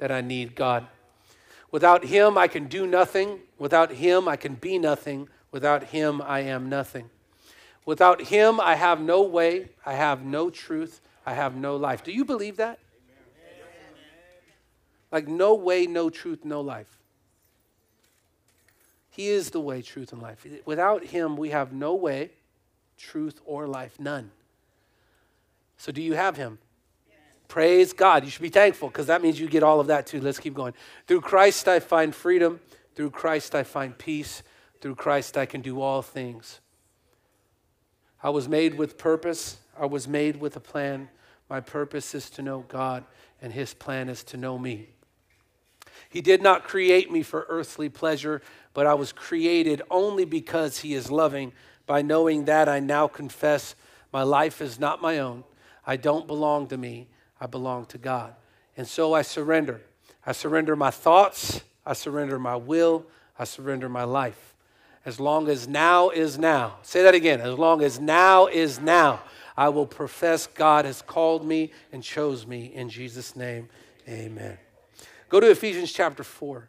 that I need God. Without Him, I can do nothing. Without Him, I can be nothing. Without Him, I am nothing. Without Him, I have no way, I have no truth, I have no life. Do you believe that? Like, no way, no truth, no life. He is the way, truth, and life. Without Him, we have no way, truth, or life. None. So, do you have Him? Praise God. You should be thankful because that means you get all of that too. Let's keep going. Through Christ, I find freedom. Through Christ, I find peace. Through Christ, I can do all things. I was made with purpose. I was made with a plan. My purpose is to know God, and His plan is to know me. He did not create me for earthly pleasure, but I was created only because He is loving. By knowing that, I now confess my life is not my own. I don't belong to me. I belong to God. And so I surrender. I surrender my thoughts. I surrender my will. I surrender my life. As long as now is now. Say that again. As long as now is now, I will profess God has called me and chose me in Jesus' name. Amen. Go to Ephesians chapter 4.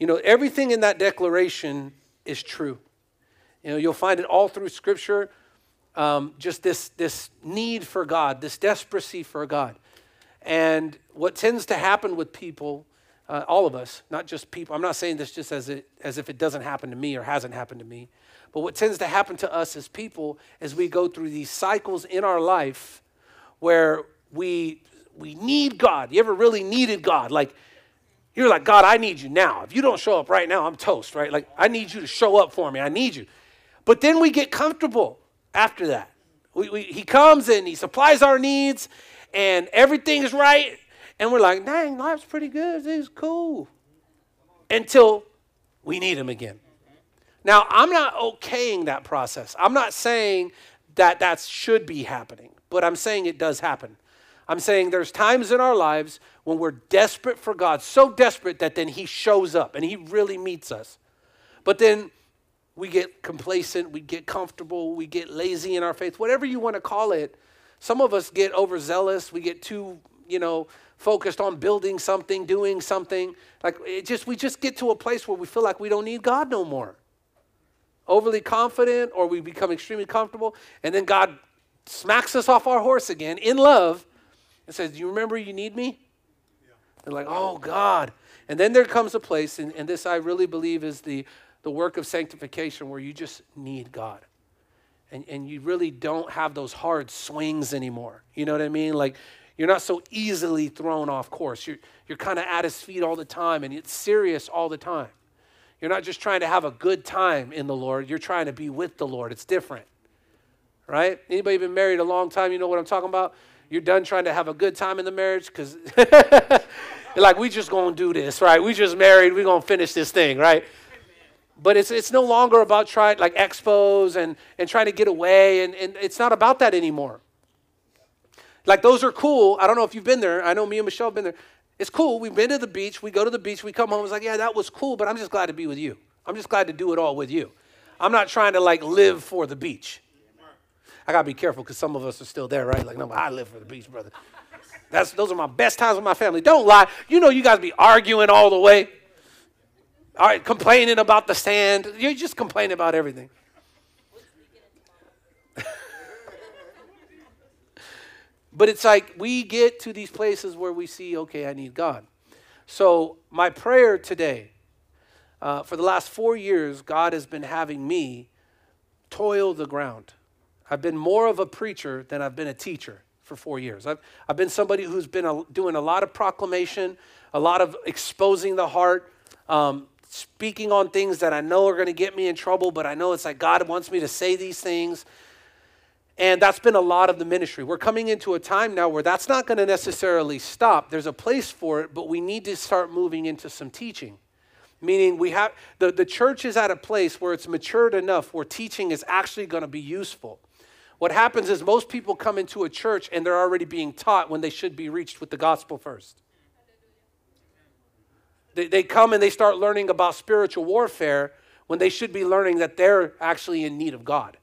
You know, everything in that declaration is true. You know, you'll find it all through Scripture. Um, just this, this need for God, this desperacy for God. And what tends to happen with people, uh, all of us, not just people, I'm not saying this just as, it, as if it doesn't happen to me or hasn't happened to me, but what tends to happen to us as people as we go through these cycles in our life where we, we need God. You ever really needed God? Like, you're like, God, I need you now. If you don't show up right now, I'm toast, right? Like, I need you to show up for me. I need you. But then we get comfortable after that. We, we, he comes and he supplies our needs and everything is right. And we're like, dang, life's pretty good. This is cool. Until we need him again. Now, I'm not okaying that process. I'm not saying that that should be happening, but I'm saying it does happen. I'm saying there's times in our lives when we're desperate for God, so desperate that then He shows up and He really meets us. But then we get complacent, we get comfortable, we get lazy in our faith, whatever you want to call it. Some of us get overzealous. We get too, you know, focused on building something, doing something. Like it just we just get to a place where we feel like we don't need God no more. Overly confident or we become extremely comfortable and then God smacks us off our horse again in love and says, "Do you remember you need me?" Yeah. They're like, "Oh God." And then there comes a place and, and this I really believe is the the work of sanctification where you just need God and, and you really don't have those hard swings anymore. You know what I mean? Like you're not so easily thrown off course. You're, you're kind of at his feet all the time and it's serious all the time. You're not just trying to have a good time in the Lord, you're trying to be with the Lord. It's different. Right? Anybody been married a long time, you know what I'm talking about? You're done trying to have a good time in the marriage because like we just gonna do this, right? We just married, we're gonna finish this thing, right? But it's, it's no longer about trying like expos and, and trying to get away and, and it's not about that anymore. Like those are cool. I don't know if you've been there. I know me and michelle have been there. It's cool. We've been to the beach. We go to the beach. We come home. It's like yeah that was cool but i'm just glad to be with you. I'm just glad to do it all with you. I'm not trying to like live for the beach. I gotta be careful because some of us are still there right? Like no i live for the beach brother. That's those are my best times with my family. Don't lie. You know you guys be arguing all the way all right, complaining about the sand. You're just complaining about everything. but it's like we get to these places where we see, okay, I need God. So, my prayer today, uh, for the last four years, God has been having me toil the ground. I've been more of a preacher than I've been a teacher for four years. I've, I've been somebody who's been a, doing a lot of proclamation, a lot of exposing the heart, um, speaking on things that I know are going to get me in trouble, but I know it's like God wants me to say these things. And that's been a lot of the ministry. We're coming into a time now where that's not going to necessarily stop. There's a place for it, but we need to start moving into some teaching. Meaning we have the, the church is at a place where it's matured enough where teaching is actually going to be useful. What happens is most people come into a church and they're already being taught when they should be reached with the gospel first. They, they come and they start learning about spiritual warfare when they should be learning that they're actually in need of God.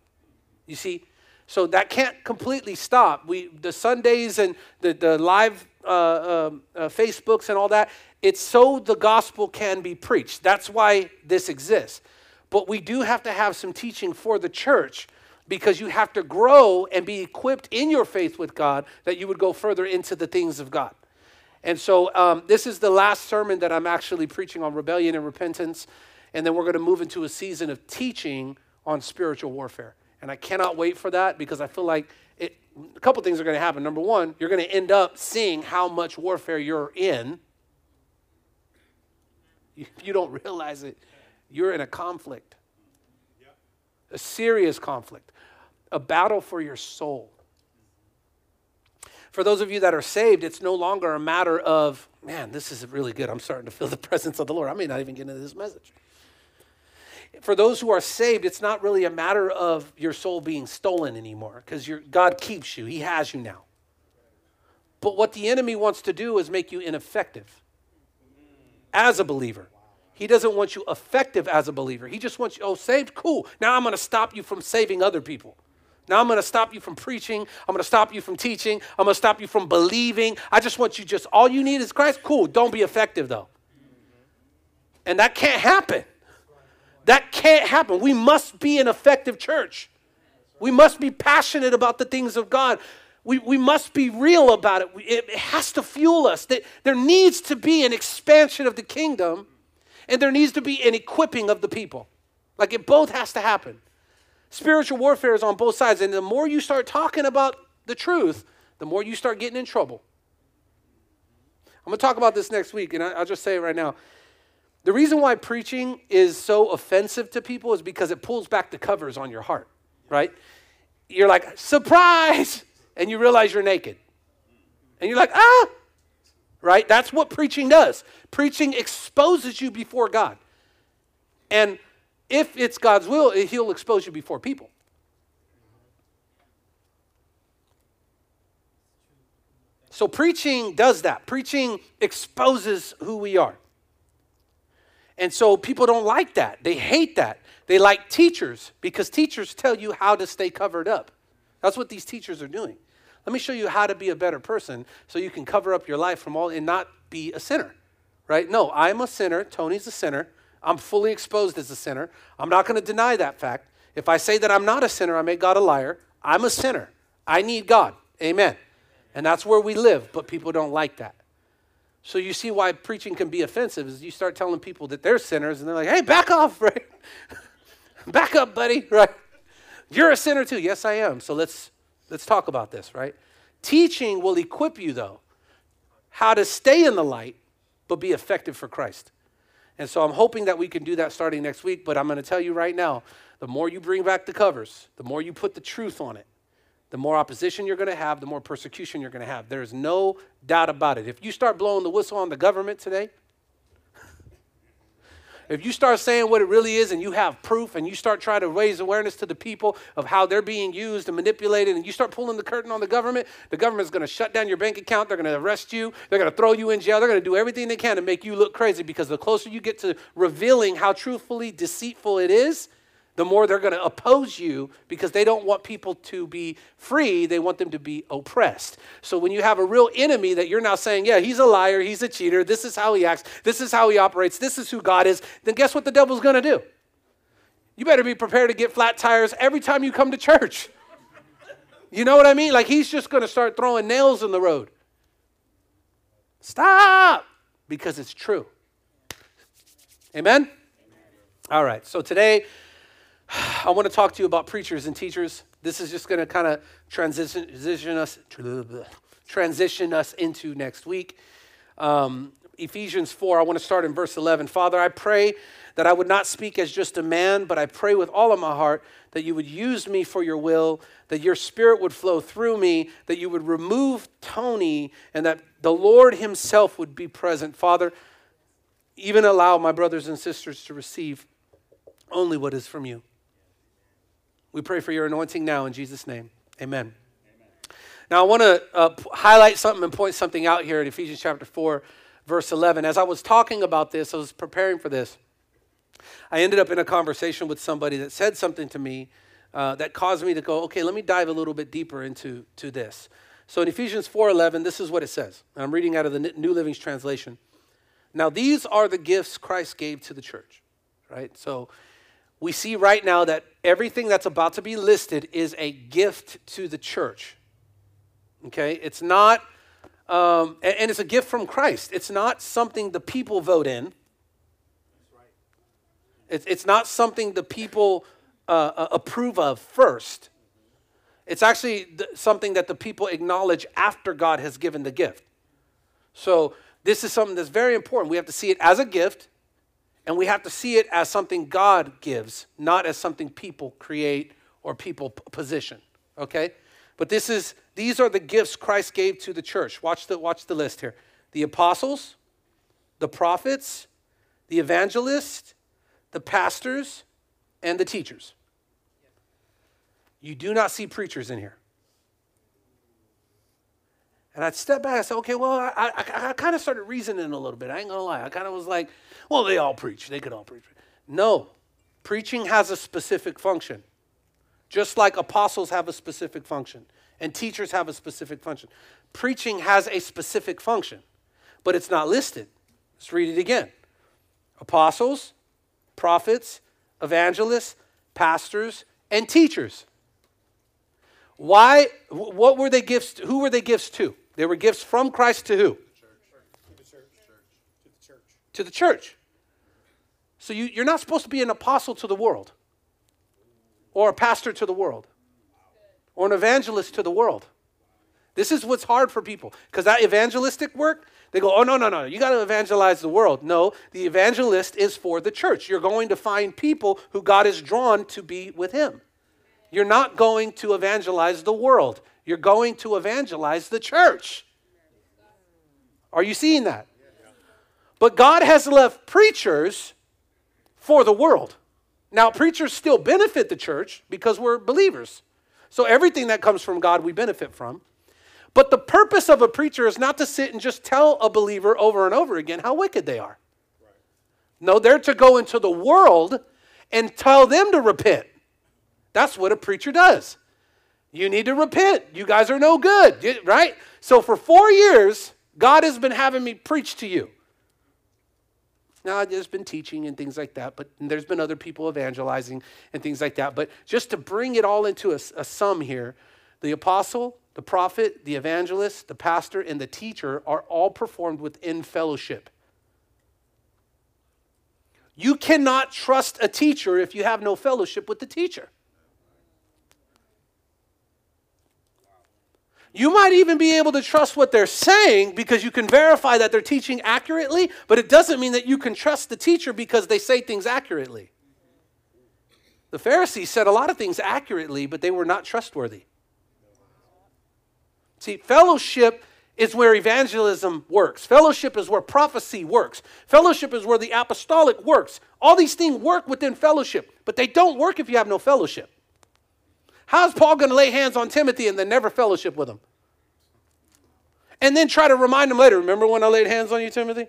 You see? So that can't completely stop. We, the Sundays and the, the live uh, um, uh, Facebooks and all that. It's so the gospel can be preached. That's why this exists. But we do have to have some teaching for the church because you have to grow and be equipped in your faith with God that you would go further into the things of God. And so um, this is the last sermon that I'm actually preaching on rebellion and repentance. And then we're going to move into a season of teaching on spiritual warfare. And I cannot wait for that because I feel like it, a couple things are going to happen. Number one, you're going to end up seeing how much warfare you're in. If you don't realize it, you're in a conflict, a serious conflict, a battle for your soul. For those of you that are saved, it's no longer a matter of, man, this is really good. I'm starting to feel the presence of the Lord. I may not even get into this message. For those who are saved, it's not really a matter of your soul being stolen anymore because God keeps you, He has you now. But what the enemy wants to do is make you ineffective as a believer. He doesn't want you effective as a believer. He just wants you, oh, saved? Cool. Now I'm going to stop you from saving other people. Now I'm going to stop you from preaching. I'm going to stop you from teaching. I'm going to stop you from believing. I just want you just, all you need is Christ. Cool. Don't be effective though. And that can't happen. That can't happen. We must be an effective church. We must be passionate about the things of God. We, we must be real about it. It has to fuel us. There needs to be an expansion of the kingdom, and there needs to be an equipping of the people. Like it both has to happen. Spiritual warfare is on both sides. And the more you start talking about the truth, the more you start getting in trouble. I'm going to talk about this next week, and I'll just say it right now. The reason why preaching is so offensive to people is because it pulls back the covers on your heart, right? You're like, surprise! And you realize you're naked. And you're like, ah! Right? That's what preaching does. Preaching exposes you before God. And if it's God's will, He'll expose you before people. So preaching does that. Preaching exposes who we are. And so people don't like that. They hate that. They like teachers because teachers tell you how to stay covered up. That's what these teachers are doing. Let me show you how to be a better person so you can cover up your life from all and not be a sinner. Right? No, I'm a sinner. Tony's a sinner. I'm fully exposed as a sinner. I'm not going to deny that fact. If I say that I'm not a sinner, I make God a liar. I'm a sinner. I need God. Amen. And that's where we live, but people don't like that. So you see why preaching can be offensive is you start telling people that they're sinners and they're like, "Hey, back off, right? back up, buddy, right? You're a sinner too." Yes, I am. So let's let's talk about this, right? Teaching will equip you though how to stay in the light but be effective for Christ. And so I'm hoping that we can do that starting next week. But I'm going to tell you right now the more you bring back the covers, the more you put the truth on it, the more opposition you're going to have, the more persecution you're going to have. There's no doubt about it. If you start blowing the whistle on the government today, if you start saying what it really is and you have proof and you start trying to raise awareness to the people of how they're being used and manipulated and you start pulling the curtain on the government, the government's going to shut down your bank account. They're going to arrest you. They're going to throw you in jail. They're going to do everything they can to make you look crazy because the closer you get to revealing how truthfully deceitful it is, the more they're going to oppose you because they don't want people to be free. They want them to be oppressed. So when you have a real enemy that you're now saying, yeah, he's a liar, he's a cheater, this is how he acts, this is how he operates, this is who God is, then guess what the devil's going to do? You better be prepared to get flat tires every time you come to church. You know what I mean? Like he's just going to start throwing nails in the road. Stop! Because it's true. Amen? All right, so today, I want to talk to you about preachers and teachers. This is just going to kind of transition, us transition us into next week. Um, Ephesians 4, I want to start in verse 11. Father, I pray that I would not speak as just a man, but I pray with all of my heart that you would use me for your will, that your spirit would flow through me, that you would remove Tony, and that the Lord himself would be present. Father, even allow my brothers and sisters to receive only what is from you. We pray for your anointing now in Jesus' name. Amen. Now, I want to uh, highlight something and point something out here in Ephesians chapter 4, verse 11. As I was talking about this, I was preparing for this. I ended up in a conversation with somebody that said something to me uh, that caused me to go, okay, let me dive a little bit deeper into to this. So in Ephesians 4:11, this is what it says. And I'm reading out of the New Living Translation. Now these are the gifts Christ gave to the church, right? So we see right now that everything that's about to be listed is a gift to the church. Okay? It's not um, and, and, it's a gift from Christ. It's not something the people vote in. It's, it's not something the people uh, uh, approve of first. It's actually th- something that the people acknowledge after God has given the gift. So, this is something that's very important. We have to see it as a gift, and we have to see it as something God gives, not as something people create or people position. Okay? But this is these are the gifts Christ gave to the church. Watch the watch the list here. The apostles, the prophets, the evangelists, the pastors, and the teachers. You do not see preachers in here. And I'd step back and say, okay, well, I, I, I kind of started reasoning a little bit. I ain't going to lie. I kind of was like, well, they all preach. They could all preach. No, preaching has a specific function, just like apostles have a specific function and teachers have a specific function. Preaching has a specific function, but it's not listed. Let's read it again apostles, prophets, evangelists, pastors, and teachers. Why? What were they gifts? To, who were they gifts to? They were gifts from Christ to who? To the church. To the church. To the church. So you, you're not supposed to be an apostle to the world or a pastor to the world or an evangelist to the world. This is what's hard for people because that evangelistic work, they go, oh, no, no, no, you got to evangelize the world. No, the evangelist is for the church. You're going to find people who God has drawn to be with Him. You're not going to evangelize the world, you're going to evangelize the church. Are you seeing that? But God has left preachers for the world. Now, preachers still benefit the church because we're believers. So everything that comes from God we benefit from. But the purpose of a preacher is not to sit and just tell a believer over and over again how wicked they are. No, they're to go into the world and tell them to repent. That's what a preacher does. You need to repent. You guys are no good, right? So for four years, God has been having me preach to you. Now, there's been teaching and things like that, but there's been other people evangelizing and things like that. But just to bring it all into a, a sum here, the apostle, the prophet, the evangelist, the pastor, and the teacher are all performed within fellowship. You cannot trust a teacher if you have no fellowship with the teacher. You might even be able to trust what they're saying because you can verify that they're teaching accurately, but it doesn't mean that you can trust the teacher because they say things accurately. The Pharisees said a lot of things accurately, but they were not trustworthy. See, fellowship is where evangelism works. Fellowship is where prophecy works. Fellowship is where the apostolic works. All these things work within fellowship, but they don't work if you have no fellowship. How's Paul going to lay hands on Timothy and then never fellowship with him? And then try to remind him later, remember when I laid hands on you, Timothy?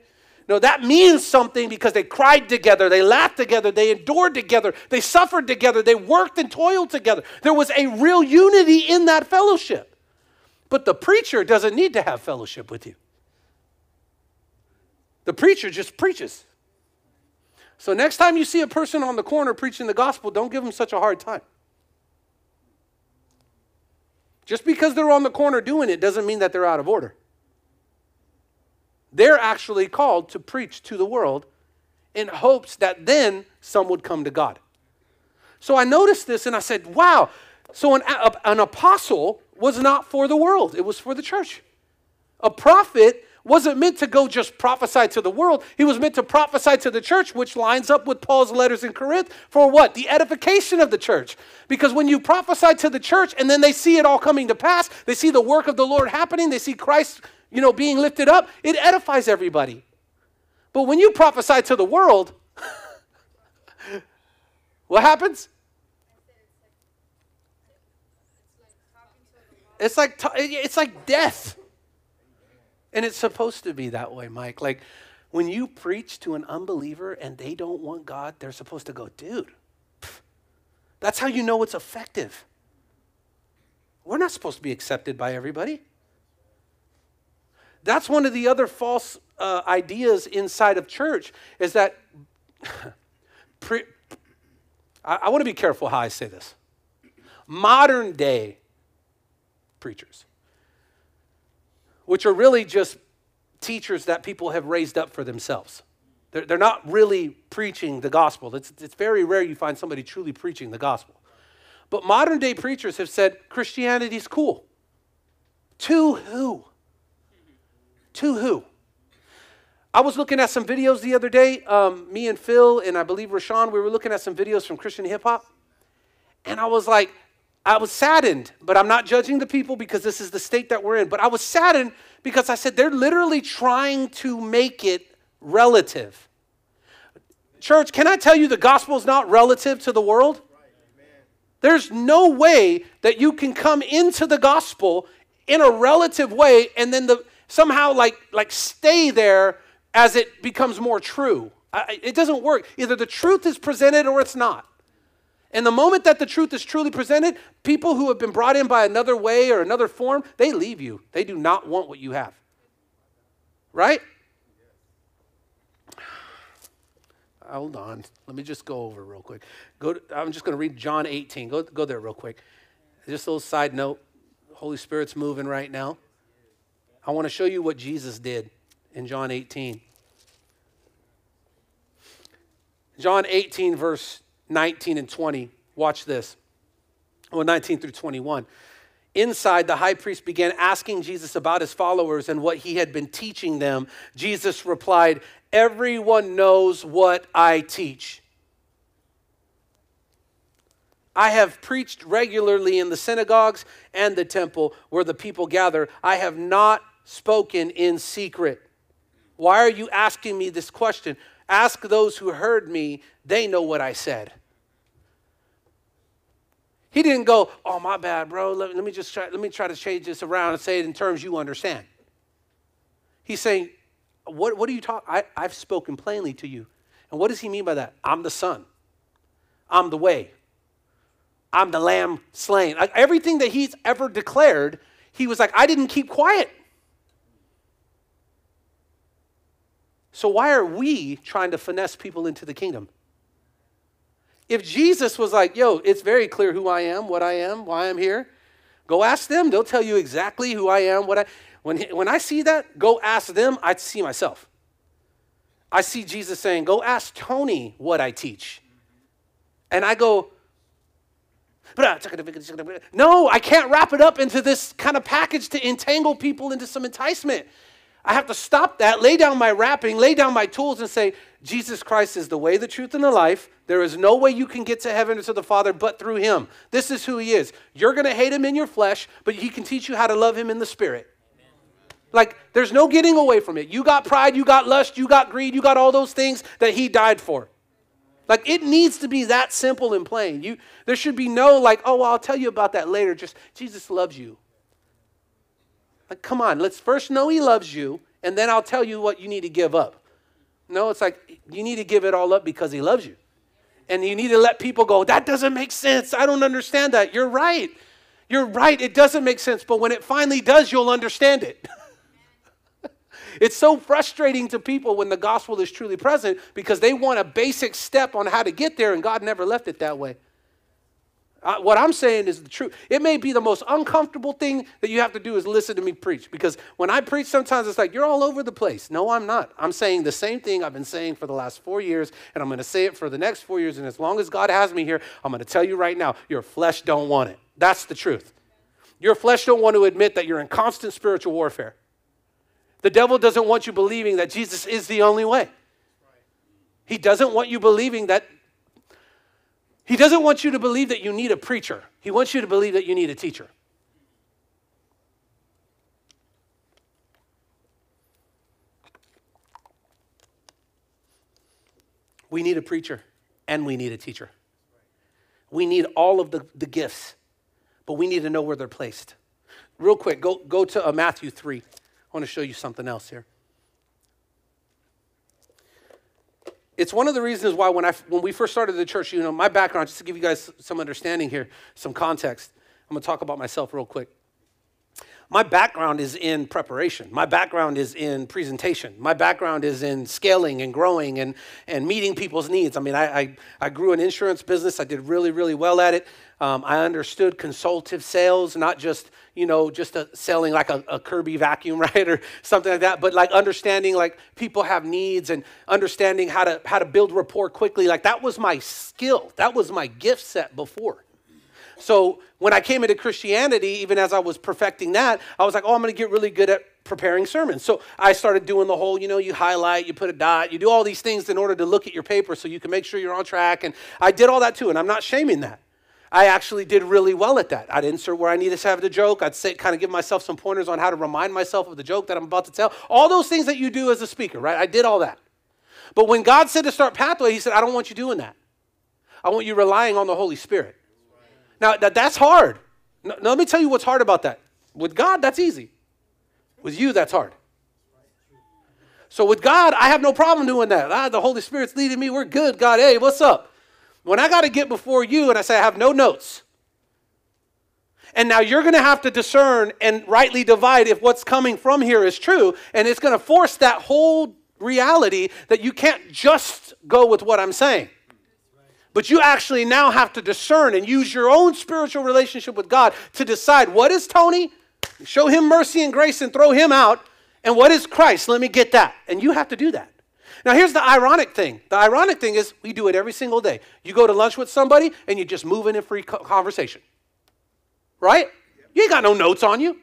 No, that means something because they cried together, they laughed together, they endured together, they suffered together, they worked and toiled together. There was a real unity in that fellowship. But the preacher doesn't need to have fellowship with you. The preacher just preaches. So next time you see a person on the corner preaching the gospel, don't give them such a hard time. Just because they're on the corner doing it doesn't mean that they're out of order. They're actually called to preach to the world in hopes that then some would come to God. So I noticed this and I said, wow. So an, an apostle was not for the world, it was for the church. A prophet wasn't meant to go just prophesy to the world. He was meant to prophesy to the church, which lines up with Paul's letters in Corinth for what? The edification of the church. Because when you prophesy to the church and then they see it all coming to pass, they see the work of the Lord happening, they see Christ, you know, being lifted up, it edifies everybody. But when you prophesy to the world, what happens? It's like it's like death. And it's supposed to be that way, Mike. Like when you preach to an unbeliever and they don't want God, they're supposed to go, dude, pff, that's how you know it's effective. We're not supposed to be accepted by everybody. That's one of the other false uh, ideas inside of church is that pre- I, I want to be careful how I say this. Modern day preachers, which are really just teachers that people have raised up for themselves. They're, they're not really preaching the gospel. It's, it's very rare you find somebody truly preaching the gospel. But modern day preachers have said Christianity's cool. To who? To who? I was looking at some videos the other day. Um, me and Phil and I believe Rashawn, we were looking at some videos from Christian hip hop. And I was like, I was saddened, but I'm not judging the people because this is the state that we're in. But I was saddened because I said they're literally trying to make it relative. Church, can I tell you the gospel is not relative to the world? There's no way that you can come into the gospel in a relative way and then the, somehow like, like stay there as it becomes more true. I, it doesn't work. Either the truth is presented or it's not. And the moment that the truth is truly presented, people who have been brought in by another way or another form, they leave you. They do not want what you have. Right? Hold on. Let me just go over real quick. Go to, I'm just going to read John 18. Go, go there real quick. Just a little side note. Holy Spirit's moving right now. I want to show you what Jesus did in John 18. John 18, verse 19 and 20. Watch this. Well, 19 through 21. Inside, the high priest began asking Jesus about his followers and what he had been teaching them. Jesus replied, Everyone knows what I teach. I have preached regularly in the synagogues and the temple where the people gather. I have not spoken in secret. Why are you asking me this question? Ask those who heard me, they know what I said. He didn't go, oh, my bad, bro. Let, let, me just try, let me try to change this around and say it in terms you understand. He's saying, what, what are you talking? I've spoken plainly to you. And what does he mean by that? I'm the son. I'm the way. I'm the lamb slain. Like everything that he's ever declared, he was like, I didn't keep quiet. So why are we trying to finesse people into the kingdom? If Jesus was like, yo, it's very clear who I am, what I am, why I'm here, go ask them. They'll tell you exactly who I am, what I. When, when I see that, go ask them. I see myself. I see Jesus saying, go ask Tony what I teach. And I go, no, I can't wrap it up into this kind of package to entangle people into some enticement. I have to stop that, lay down my wrapping, lay down my tools, and say, Jesus Christ is the way, the truth, and the life. There is no way you can get to heaven or to the Father but through Him. This is who He is. You're going to hate Him in your flesh, but He can teach you how to love Him in the Spirit. Like, there's no getting away from it. You got pride, you got lust, you got greed, you got all those things that He died for. Like, it needs to be that simple and plain. You, there should be no, like, oh, well, I'll tell you about that later. Just, Jesus loves you. Like, come on, let's first know He loves you, and then I'll tell you what you need to give up. No, it's like you need to give it all up because He loves you. And you need to let people go, that doesn't make sense. I don't understand that. You're right. You're right. It doesn't make sense. But when it finally does, you'll understand it. it's so frustrating to people when the gospel is truly present because they want a basic step on how to get there, and God never left it that way. What I'm saying is the truth. It may be the most uncomfortable thing that you have to do is listen to me preach. Because when I preach, sometimes it's like, you're all over the place. No, I'm not. I'm saying the same thing I've been saying for the last four years, and I'm going to say it for the next four years. And as long as God has me here, I'm going to tell you right now, your flesh don't want it. That's the truth. Your flesh don't want to admit that you're in constant spiritual warfare. The devil doesn't want you believing that Jesus is the only way. He doesn't want you believing that he doesn't want you to believe that you need a preacher, He wants you to believe that you need a teacher. We need a preacher and we need a teacher. We need all of the, the gifts, but we need to know where they're placed. Real quick, go, go to uh, Matthew 3. I want to show you something else here. It's one of the reasons why when, I, when we first started the church, you know, my background, just to give you guys some understanding here, some context, I'm going to talk about myself real quick. my background is in preparation. My background is in presentation. My background is in scaling and growing and, and meeting people's needs. I mean, I, I, I grew an insurance business. I did really, really well at it. Um, I understood consultative sales, not just, you know, just a, selling like a, a Kirby vacuum, right, or something like that, but like understanding like people have needs and understanding how to how to build rapport quickly. Like that was my skill. That was my gift set before. So when I came into Christianity, even as I was perfecting that, I was like, oh, I'm going to get really good at preparing sermons. So I started doing the whole, you know, you highlight, you put a dot, you do all these things in order to look at your paper so you can make sure you're on track. And I did all that too, and I'm not shaming that. I actually did really well at that. I'd insert where I needed to have the joke. I'd say, kind of give myself some pointers on how to remind myself of the joke that I'm about to tell. All those things that you do as a speaker, right? I did all that. But when God said to start Pathway, He said, I don't want you doing that. I want you relying on the Holy Spirit. Now, that, that's hard. Now, let me tell you what's hard about that. With God, that's easy. With you, that's hard. So with God, I have no problem doing that. Ah, the Holy Spirit's leading me. We're good. God, hey, what's up? When I got to get before you and I say, I have no notes. And now you're going to have to discern and rightly divide if what's coming from here is true. And it's going to force that whole reality that you can't just go with what I'm saying. But you actually now have to discern and use your own spiritual relationship with God to decide what is Tony, show him mercy and grace and throw him out, and what is Christ? Let me get that. And you have to do that. Now, here's the ironic thing. The ironic thing is we do it every single day. You go to lunch with somebody and you just move in a free conversation. Right? You ain't got no notes on you.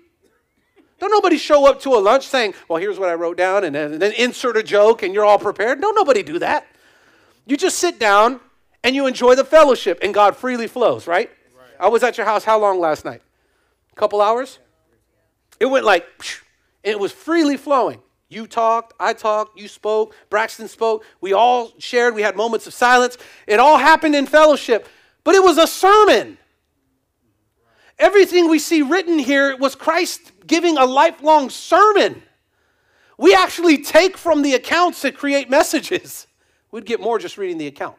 Don't nobody show up to a lunch saying, well, here's what I wrote down, and then, insert a joke and you're all prepared. Don't nobody do that. You just sit down and you enjoy the fellowship, and God freely flows, right? right. I was at your house how long last night? A couple hours? It went like, it was freely flowing. You talked, I talked, you spoke, Braxton spoke. We all shared, we had moments of silence. It all happened in fellowship, but it was a sermon. Everything we see written here was Christ giving a lifelong sermon. We actually take from the accounts to create messages. We'd get more just reading the account.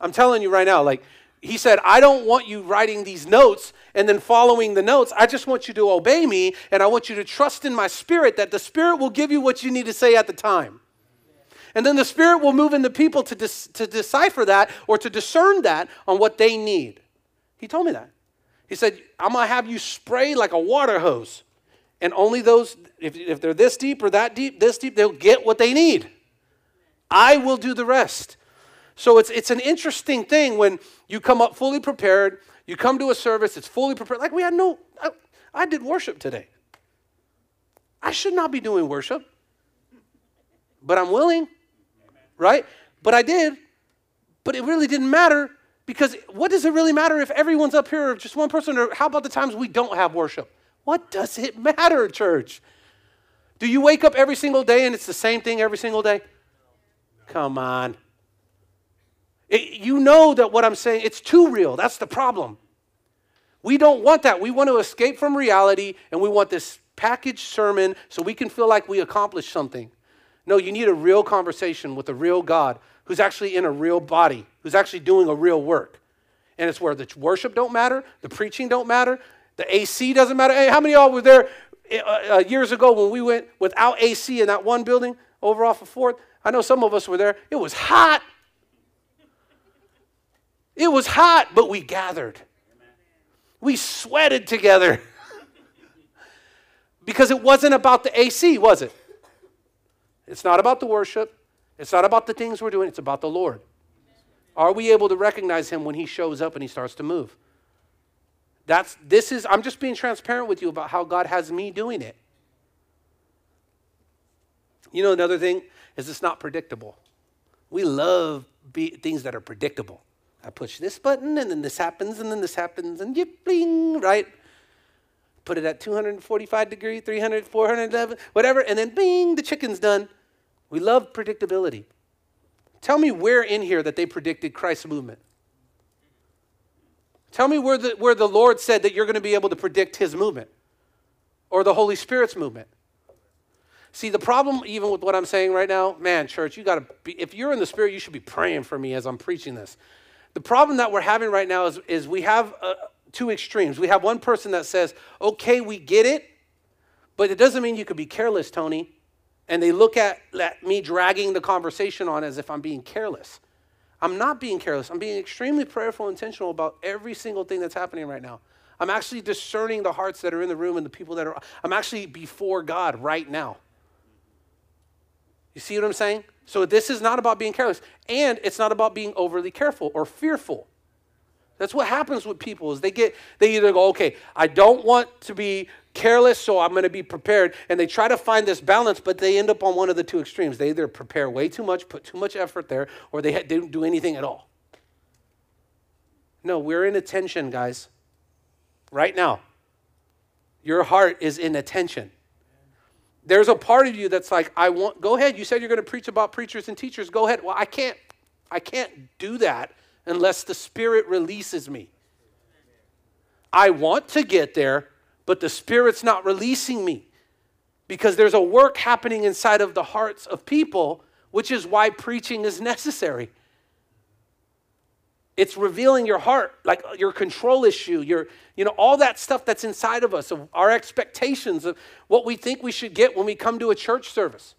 I'm telling you right now, like, he said, I don't want you writing these notes and then following the notes. I just want you to obey me and I want you to trust in my spirit that the spirit will give you what you need to say at the time. And then the spirit will move in the people to, dis- to decipher that or to discern that on what they need. He told me that. He said, I'm going to have you spray like a water hose. And only those, if, if they're this deep or that deep, this deep, they'll get what they need. I will do the rest. So it's, it's an interesting thing when you come up fully prepared, you come to a service, it's fully prepared. Like we had no, I, I did worship today. I should not be doing worship, but I'm willing, right? But I did. But it really didn't matter because what does it really matter if everyone's up here or just one person? Or how about the times we don't have worship? What does it matter, church? Do you wake up every single day and it's the same thing every single day? Come on. It, you know that what I'm saying, it's too real. That's the problem. We don't want that. We want to escape from reality and we want this packaged sermon so we can feel like we accomplished something. No, you need a real conversation with a real God who's actually in a real body, who's actually doing a real work. And it's where the worship don't matter, the preaching don't matter, the AC doesn't matter. Hey, how many of y'all were there uh, uh, years ago when we went without AC in that one building over off of Fourth? I know some of us were there. It was hot. It was hot, but we gathered. We sweated together. because it wasn't about the AC, was it? It's not about the worship. It's not about the things we're doing. It's about the Lord. Are we able to recognize him when he shows up and he starts to move? That's this is I'm just being transparent with you about how God has me doing it. You know another thing is it's not predictable. We love be, things that are predictable. I push this button, and then this happens, and then this happens, and you bling, right? Put it at 245 degree, 300, 411, whatever, and then bing, the chicken's done. We love predictability. Tell me where in here that they predicted Christ's movement. Tell me where the, where the Lord said that you're going to be able to predict his movement or the Holy Spirit's movement. See, the problem, even with what I'm saying right now, man, church, you got to be, if you're in the Spirit, you should be praying for me as I'm preaching this. The problem that we're having right now is, is we have uh, two extremes. We have one person that says, okay, we get it, but it doesn't mean you could be careless, Tony. And they look at, at me dragging the conversation on as if I'm being careless. I'm not being careless. I'm being extremely prayerful, intentional about every single thing that's happening right now. I'm actually discerning the hearts that are in the room and the people that are, I'm actually before God right now. You see what I'm saying? So this is not about being careless, and it's not about being overly careful or fearful. That's what happens with people is they get they either go, okay, I don't want to be careless, so I'm going to be prepared, and they try to find this balance, but they end up on one of the two extremes. They either prepare way too much, put too much effort there, or they don't do anything at all. No, we're in attention, guys. Right now, your heart is in attention. There's a part of you that's like, I want. Go ahead. You said you're going to preach about preachers and teachers. Go ahead. Well, I can't. I can't do that unless the Spirit releases me. I want to get there, but the Spirit's not releasing me because there's a work happening inside of the hearts of people, which is why preaching is necessary. It's revealing your heart, like uh, your control issue, your, you know, all that stuff that's inside of us, of our expectations of what we think we should get when we come to a church service.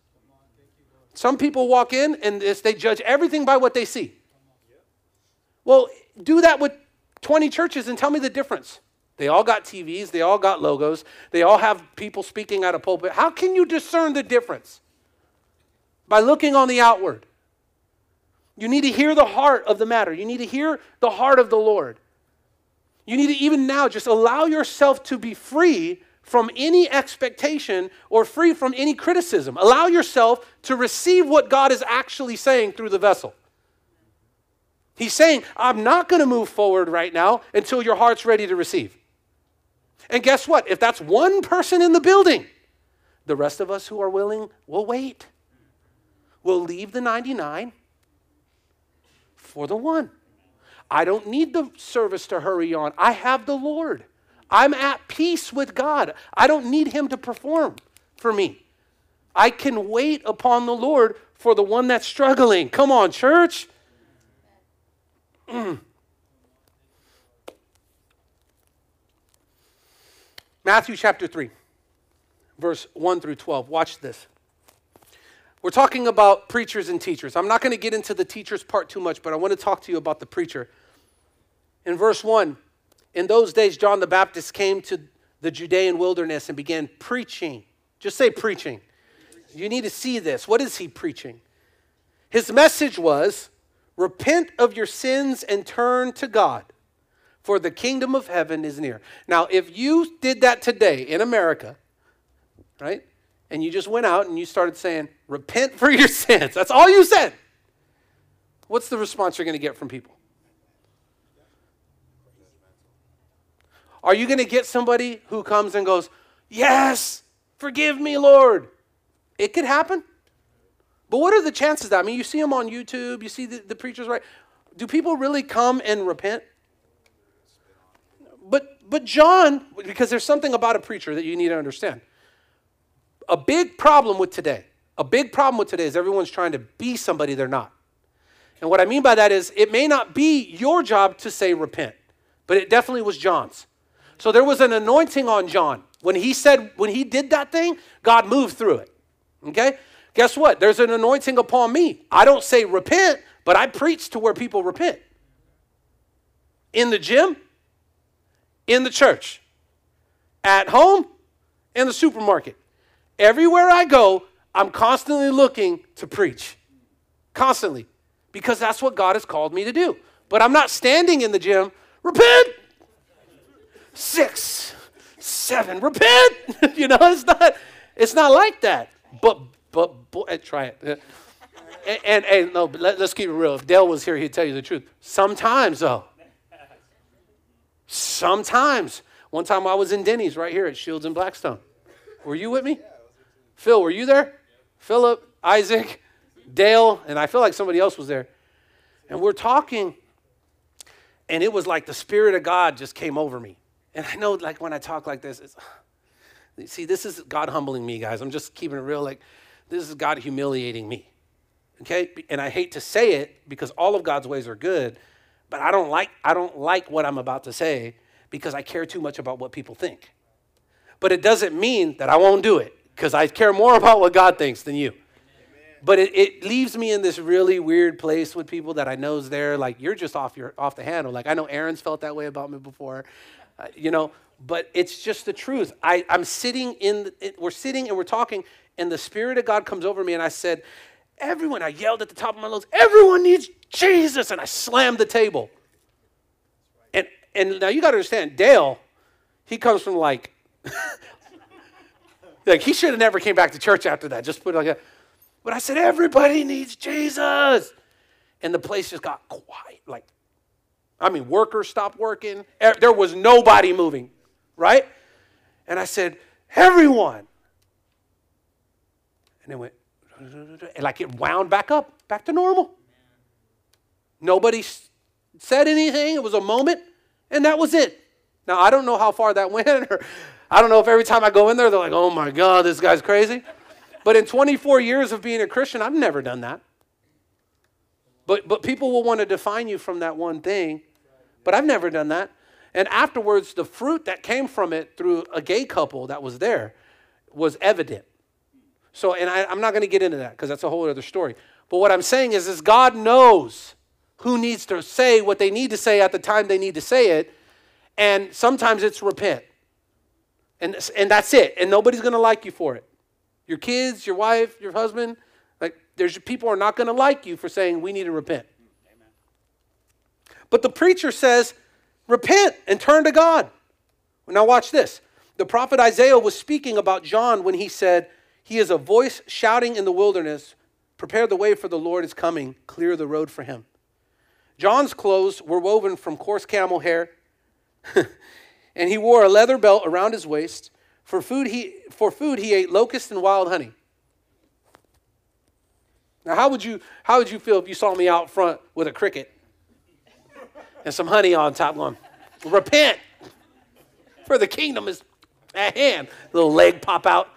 Some people walk in and they judge everything by what they see. Well, do that with 20 churches and tell me the difference. They all got TVs, they all got logos, they all have people speaking out of pulpit. How can you discern the difference? By looking on the outward. You need to hear the heart of the matter. You need to hear the heart of the Lord. You need to even now just allow yourself to be free from any expectation or free from any criticism. Allow yourself to receive what God is actually saying through the vessel. He's saying, I'm not going to move forward right now until your heart's ready to receive. And guess what? If that's one person in the building, the rest of us who are willing will wait. We'll leave the 99 for the one. I don't need the service to hurry on. I have the Lord. I'm at peace with God. I don't need Him to perform for me. I can wait upon the Lord for the one that's struggling. Come on, church. Mm. Matthew chapter 3, verse 1 through 12. Watch this. We're talking about preachers and teachers. I'm not going to get into the teachers part too much, but I want to talk to you about the preacher. In verse 1, in those days, John the Baptist came to the Judean wilderness and began preaching. Just say preaching. You need to see this. What is he preaching? His message was Repent of your sins and turn to God, for the kingdom of heaven is near. Now, if you did that today in America, right, and you just went out and you started saying, Repent for your sins, that's all you said, what's the response you're going to get from people? Are you going to get somebody who comes and goes, Yes, forgive me, Lord? It could happen. But what are the chances that? I mean, you see them on YouTube, you see the, the preachers, right? Do people really come and repent? But, but John, because there's something about a preacher that you need to understand. A big problem with today, a big problem with today is everyone's trying to be somebody they're not. And what I mean by that is it may not be your job to say repent, but it definitely was John's. So there was an anointing on John. When he said, when he did that thing, God moved through it. Okay? Guess what? There's an anointing upon me. I don't say repent, but I preach to where people repent. In the gym, in the church, at home, in the supermarket. Everywhere I go, I'm constantly looking to preach. Constantly. Because that's what God has called me to do. But I'm not standing in the gym, repent. Six, seven, repent. you know, it's not, it's not like that. But but boy, eh, try it. and, and, and, no, let, us keep it real. If Dale was here, he'd tell you the truth. Sometimes, though. Sometimes. One time I was in Denny's right here at Shields and Blackstone. Were you with me? Phil, were you there? Philip, Isaac, Dale, and I feel like somebody else was there. And we're talking, and it was like the Spirit of God just came over me. And I know, like, when I talk like this, see, this is God humbling me, guys. I'm just keeping it real. Like, this is God humiliating me. Okay? And I hate to say it because all of God's ways are good, but I don't like I don't like what I'm about to say because I care too much about what people think. But it doesn't mean that I won't do it because I care more about what God thinks than you. But it, it leaves me in this really weird place with people that I know is there. Like you're just off your off the handle. Like I know Aaron's felt that way about me before, uh, you know. But it's just the truth. I, I'm sitting in. It, we're sitting and we're talking, and the Spirit of God comes over me, and I said, "Everyone!" I yelled at the top of my lungs, "Everyone needs Jesus!" And I slammed the table. And and now you got to understand, Dale, he comes from like like he should have never came back to church after that. Just put it like that. But I said, everybody needs Jesus. And the place just got quiet. Like, I mean, workers stopped working. There was nobody moving, right? And I said, everyone. And it went, and like it wound back up, back to normal. Nobody said anything. It was a moment, and that was it. Now, I don't know how far that went, or I don't know if every time I go in there, they're like, oh my God, this guy's crazy. But in 24 years of being a Christian, I've never done that. But, but people will want to define you from that one thing. But I've never done that. And afterwards, the fruit that came from it through a gay couple that was there was evident. So, and I, am not going to get into that because that's a whole other story. But what I'm saying is, is God knows who needs to say what they need to say at the time they need to say it. And sometimes it's repent. And, and that's it. And nobody's going to like you for it. Your kids, your wife, your husband, like there's people are not going to like you for saying we need to repent. Amen. But the preacher says, repent and turn to God. Now watch this. The prophet Isaiah was speaking about John when he said, He is a voice shouting in the wilderness, prepare the way for the Lord is coming, clear the road for him. John's clothes were woven from coarse camel hair. and he wore a leather belt around his waist. For food, he, for food, he ate locusts and wild honey. Now, how would, you, how would you feel if you saw me out front with a cricket and some honey on top going, Repent, for the kingdom is at hand. Little leg pop out.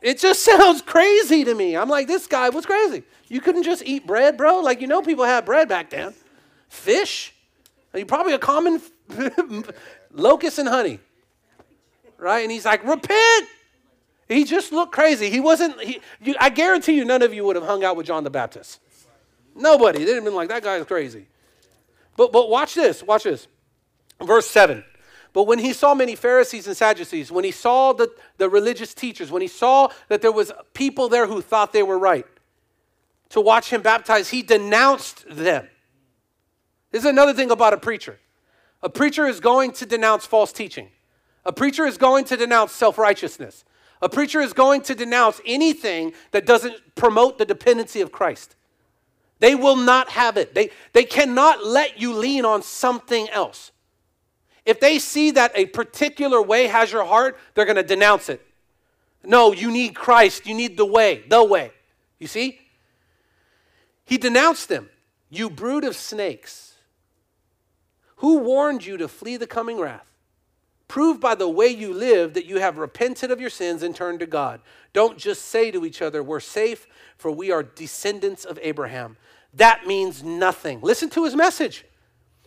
It just sounds crazy to me. I'm like, this guy was crazy. You couldn't just eat bread, bro? Like, you know, people had bread back then. Fish? You probably a common locust and honey. Right? And he's like, repent. He just looked crazy. He wasn't, he, you, I guarantee you, none of you would have hung out with John the Baptist. Nobody. They'd have been like, that guy is crazy. But, but watch this. Watch this. Verse 7. But when he saw many Pharisees and Sadducees, when he saw the, the religious teachers, when he saw that there was people there who thought they were right, to watch him baptize, he denounced them. This is another thing about a preacher. A preacher is going to denounce false teaching. A preacher is going to denounce self righteousness. A preacher is going to denounce anything that doesn't promote the dependency of Christ. They will not have it. They, they cannot let you lean on something else. If they see that a particular way has your heart, they're going to denounce it. No, you need Christ. You need the way, the way. You see? He denounced them. You brood of snakes. Who warned you to flee the coming wrath? Prove by the way you live that you have repented of your sins and turned to God. Don't just say to each other, We're safe, for we are descendants of Abraham. That means nothing. Listen to his message.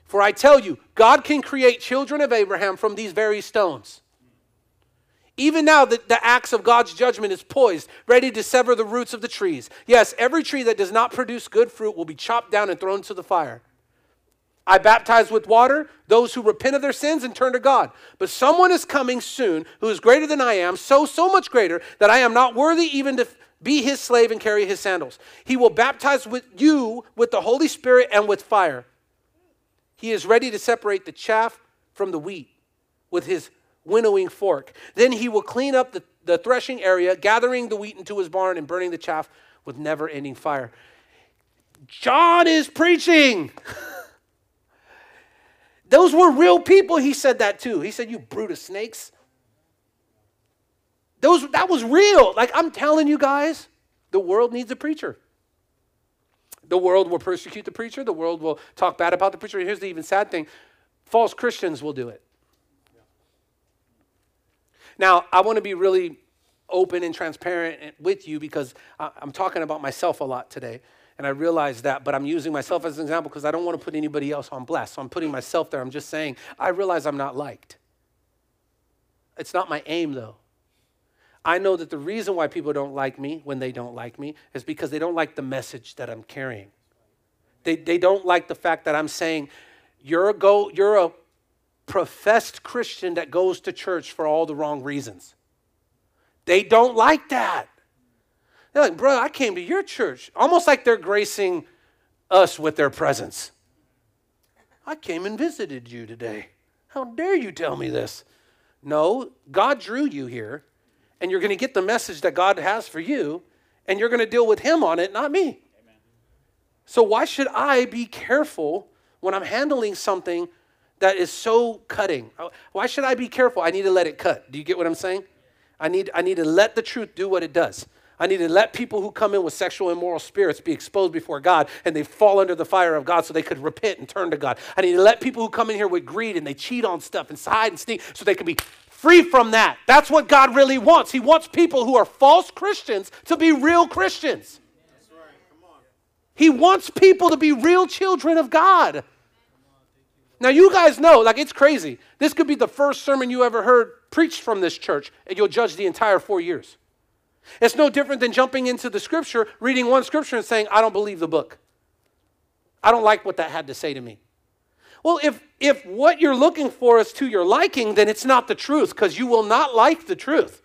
For I tell you, God can create children of Abraham from these very stones. Even now, the, the axe of God's judgment is poised, ready to sever the roots of the trees. Yes, every tree that does not produce good fruit will be chopped down and thrown to the fire. I baptize with water those who repent of their sins and turn to God. But someone is coming soon who is greater than I am, so, so much greater that I am not worthy even to be his slave and carry his sandals. He will baptize with you with the Holy Spirit and with fire. He is ready to separate the chaff from the wheat with his winnowing fork. Then he will clean up the, the threshing area, gathering the wheat into his barn and burning the chaff with never ending fire. John is preaching. Those were real people, he said that too. He said, You brood of snakes. Those, that was real. Like I'm telling you guys, the world needs a preacher. The world will persecute the preacher. The world will talk bad about the preacher. Here's the even sad thing false Christians will do it. Now, I want to be really open and transparent with you because I'm talking about myself a lot today. And I realize that, but I'm using myself as an example because I don't want to put anybody else on blast. So I'm putting myself there. I'm just saying, I realize I'm not liked. It's not my aim, though. I know that the reason why people don't like me when they don't like me is because they don't like the message that I'm carrying. They, they don't like the fact that I'm saying, you're a, go, you're a professed Christian that goes to church for all the wrong reasons. They don't like that. They're like, bro, I came to your church. Almost like they're gracing us with their presence. I came and visited you today. How dare you tell me this? No, God drew you here, and you're going to get the message that God has for you, and you're going to deal with Him on it, not me. So, why should I be careful when I'm handling something that is so cutting? Uh, why should I be careful? I need to let it cut. Do you get what I'm saying? I need, I need to let the truth do what it does. I need to let people who come in with sexual immoral spirits be exposed before God and they fall under the fire of God so they could repent and turn to God. I need to let people who come in here with greed and they cheat on stuff and hide and sneak so they can be free from that. That's what God really wants. He wants people who are false Christians to be real Christians. He wants people to be real children of God. Now, you guys know, like, it's crazy. This could be the first sermon you ever heard preached from this church, and you'll judge the entire four years. It's no different than jumping into the scripture, reading one scripture, and saying, I don't believe the book. I don't like what that had to say to me. Well, if, if what you're looking for is to your liking, then it's not the truth because you will not like the truth.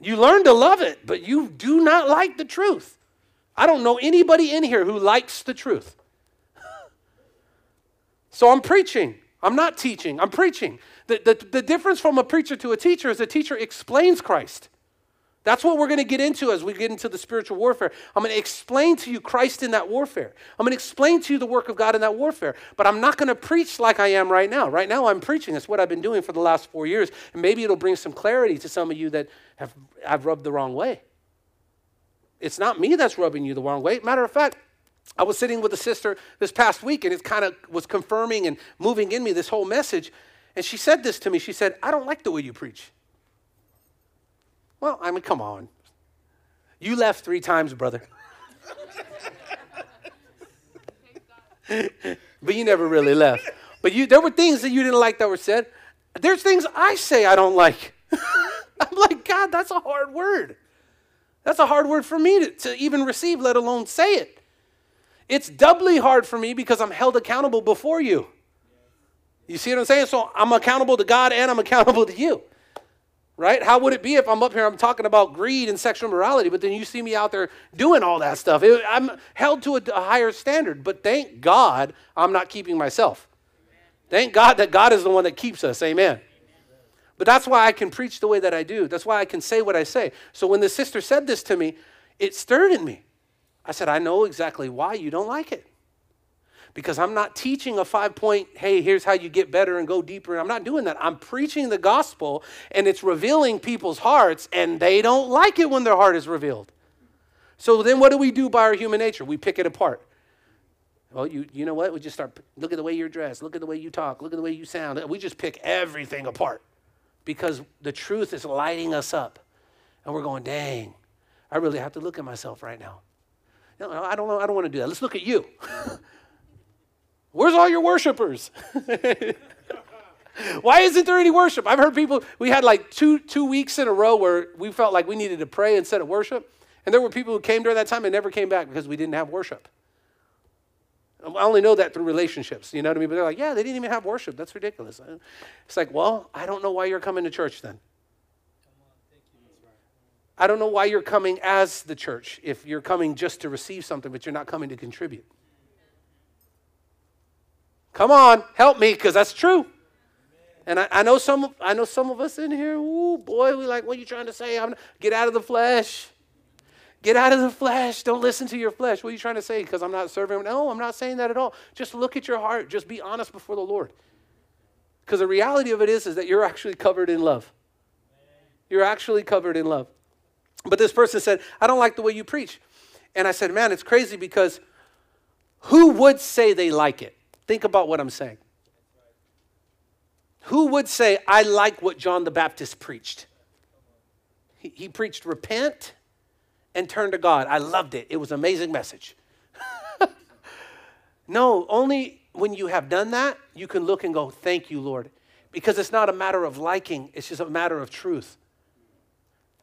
You learn to love it, but you do not like the truth. I don't know anybody in here who likes the truth. so I'm preaching. I'm not teaching, I'm preaching. The, the, the difference from a preacher to a teacher is a teacher explains Christ. That's what we're going to get into as we get into the spiritual warfare. I'm going to explain to you Christ in that warfare. I'm going to explain to you the work of God in that warfare. But I'm not going to preach like I am right now. Right now, I'm preaching. That's what I've been doing for the last four years. And maybe it'll bring some clarity to some of you that have I've rubbed the wrong way. It's not me that's rubbing you the wrong way. Matter of fact, I was sitting with a sister this past week, and it kind of was confirming and moving in me this whole message. And she said this to me. She said, I don't like the way you preach. Well, I mean, come on. You left three times, brother. but you never really left. But you, there were things that you didn't like that were said. There's things I say I don't like. I'm like, God, that's a hard word. That's a hard word for me to, to even receive, let alone say it. It's doubly hard for me because I'm held accountable before you. You see what I'm saying? So I'm accountable to God and I'm accountable to you right? How would it be if I'm up here, I'm talking about greed and sexual morality, but then you see me out there doing all that stuff? It, I'm held to a, a, higher standard, but thank God I'm not keeping myself. Thank God that God is the one that keeps us. Amen. But that's why I can preach the way that I do. That's why I can say what I say. So when the sister said this to me, it stirred in me. I said, I know exactly why you don't like it because I'm not teaching a five point, hey, here's how you get better and go deeper. I'm not doing that. I'm preaching the gospel and it's revealing people's hearts, and they don't like it when their heart is revealed. So then what do we do by our human nature? We pick it apart. Well, you, you know what? We just start, look at the way you're dressed, look at the way you talk, look at the way you sound. We just pick everything apart because the truth is lighting us up. And we're going, dang, I really have to look at myself right now. No, I don't know. I don't want to do that. Let's look at you. Where's all your worshipers? Why isn't there any worship? I've heard people, we had like two, two weeks in a row where we felt like we needed to pray instead of worship. And there were people who came during that time and never came back because we didn't have worship. Um, I only know that through relationships, you know what I mean? But they're like, yeah, they didn't even have worship. That's ridiculous. Uh, it's like, well, I don't know why you're coming to church then. I don't know why you're coming as the church if you're coming just to receive something, but you're not coming to contribute. Come on, help me, because that's true. And I, I, know some I know some of us in here, ooh, boy, we like, what are you trying to say? I'm get out of the flesh. Get out of the flesh. Don't listen to your flesh. What are you trying to say? Because I'm not serving. No, I'm not saying that at all. Just look at your heart. Just be honest before the Lord. Because the reality of it is, is that you're actually covered in love. You're actually covered in love. But this person said, I don't like the way you preach. And I said, man, it's crazy because who would say they like it? Think about what I'm saying. Who would say, I like what John the Baptist preached? He, he preached repent and turn to God. I loved it. It was an amazing message. no, only when you have done that, you can look and go, Thank you, Lord. Because it's not a matter of liking, it's just a matter of truth.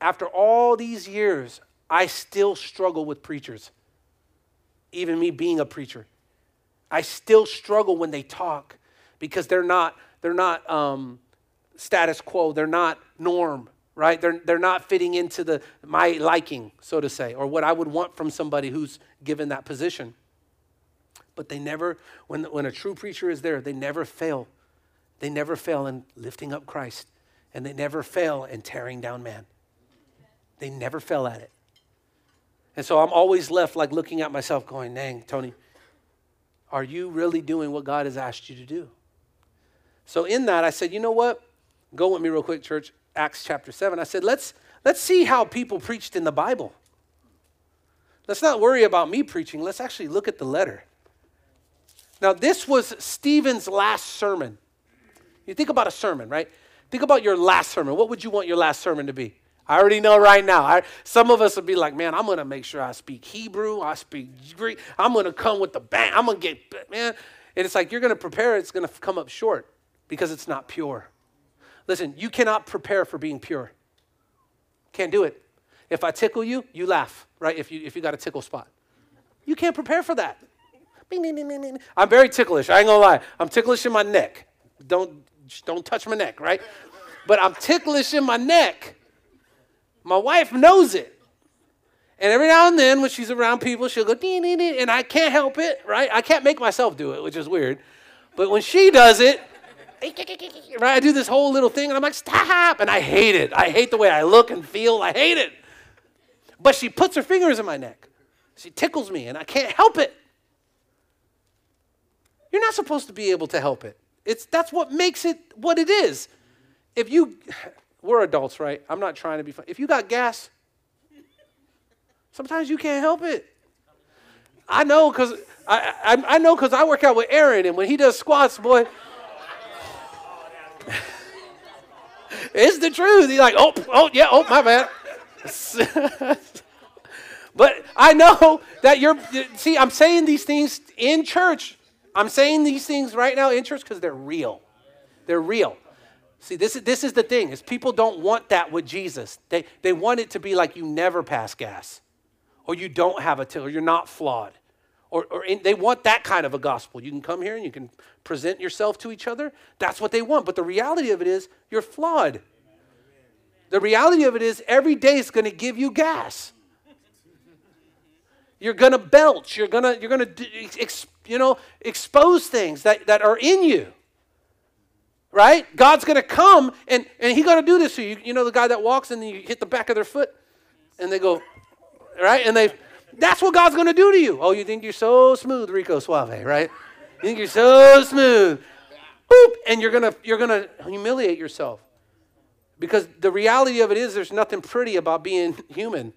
After all these years, I still struggle with preachers, even me being a preacher. I still struggle when they talk because they're not, they're not um, status quo, they're not norm, right? They're, they're not fitting into the, my liking, so to say, or what I would want from somebody who's given that position. But they never, when, when a true preacher is there, they never fail. They never fail in lifting up Christ, and they never fail in tearing down man. They never fail at it. And so I'm always left like looking at myself going, dang, Tony, are you really doing what God has asked you to do? So in that, I said, you know what? Go with me real quick, church. Acts chapter 7. I said, let's, let's see how people preached in the Bible. Let's not worry about me preaching. Let's actually look at the letter. Now, this was Stephen's last sermon. You think about a sermon, right? Think about your last sermon. What would you want your last sermon to be? I already know right now. I, some of us would be like, man, I'm going to make sure I speak Hebrew, I speak Greek. I'm going to come with the bang. I'm going to get, man. And it's like you're going to prepare, it's going to come up short because it's not pure. Listen, you cannot prepare for being pure. Can't do it. If I tickle you, you laugh, right? If you, if you got a tickle spot. You can't prepare for that. I'm very ticklish. I ain't gonna lie. I'm ticklish in my neck. Don't, don't touch my neck, right? But I'm ticklish in my neck. My wife knows it. And every now and then, when she's around people, she'll go, dee, dee, dee, and I can't help it, right? I can't make myself do it, which is weird. But when she does it, right, I do this whole little thing, and I'm like, stop! And I hate it. I hate the way I look and feel. I hate it. But she puts her fingers in my neck. She tickles me, and I can't help it. You're not supposed to be able to help it. It's, that's what makes it what it is. If you, we're adults, right? I'm not trying to be funny. If you got gas, sometimes you can't help it. I know because I, I, I know because I work out with Aaron, and when he does squats, boy, it's the truth. He's like, oh, oh, yeah, oh, my bad. but I know that you're, see, I'm saying these things in church I'm saying these things right now in church because they're real. They're real. See, this is, this is the thing, is people don't want that with Jesus. They, they want it to be like you never pass gas, or you don't have a till, or you're not flawed. Or, or in, they want that kind of a gospel. You can come here and you can present yourself to each other. That's what they want. But the reality of it is, you're flawed. The reality of it is, every day is going to give you gas. You're going to belch. You're going to, you're going to you know, expose things that, that are in you. Right? God's going to come and, and He's going to do this to you. You know, the guy that walks and you hit the back of their foot and they go, right? And they, that's what God's going to do to you. Oh, you think you're so smooth, Rico Suave, right? You think you're so smooth. Boop, and you're going to you're going to humiliate yourself. Because the reality of it is there's nothing pretty about being human.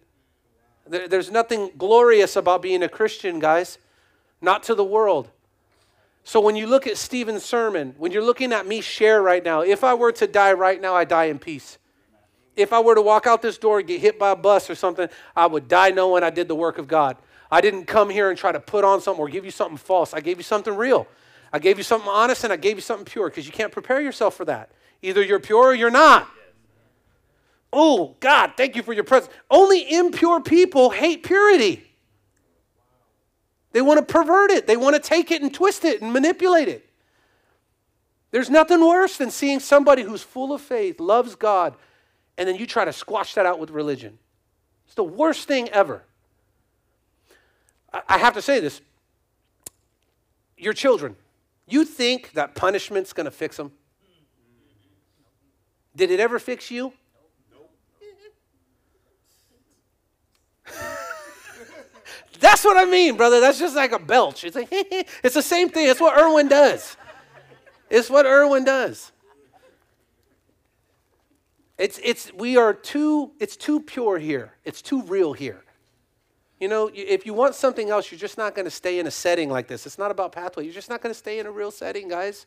There's nothing glorious about being a Christian, guys not to the world. So when you look at Stephen's sermon, when you're looking at me share right now, if I were to die right now, I die in peace. If I were to walk out this door and get hit by a bus or something, I would die knowing I did the work of God. I didn't come here and try to put on something or give you something false. I gave you something real. I gave you something honest and I gave you something pure because you can't prepare yourself for that. Either you're pure or you're not. Oh, God, thank you for your presence. Only impure people hate purity. They want to pervert it, they want to take it and twist it and manipulate it. There's nothing worse than seeing somebody who's full of faith, loves God, and then you try to squash that out with religion. It's the worst thing ever. I have to say this. Your children, you think that punishment's going to fix them? Did it ever fix you? That's what I mean, brother. That's just like a belch. It's like it's the same thing. It's what Erwin does. It's what Erwin does. It's it's we are too it's too pure here. It's too real here. You know, if you want something else, you're just not going to stay in a setting like this. It's not about pathway. You're just not going to stay in a real setting, guys.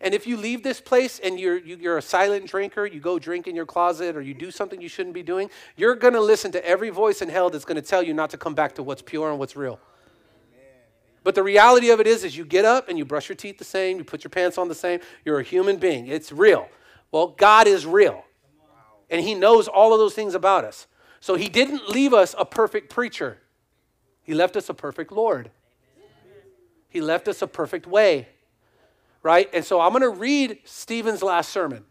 And if you leave this place and you're, you, are you are a silent drinker, you go drink in your closet or you do something you shouldn't be doing, you're going to listen to every voice in hell that's going to tell you not to come back to what's pure and what's real. But the reality of it is, is you get up and you brush your teeth the same, you put your pants on the same, you're a human being. It's real. Well, God is real. And He knows all of those things about us. So He didn't leave us a perfect preacher, He left us a perfect Lord. He left us a perfect way right? And so I'm going to read Stephen's last sermon.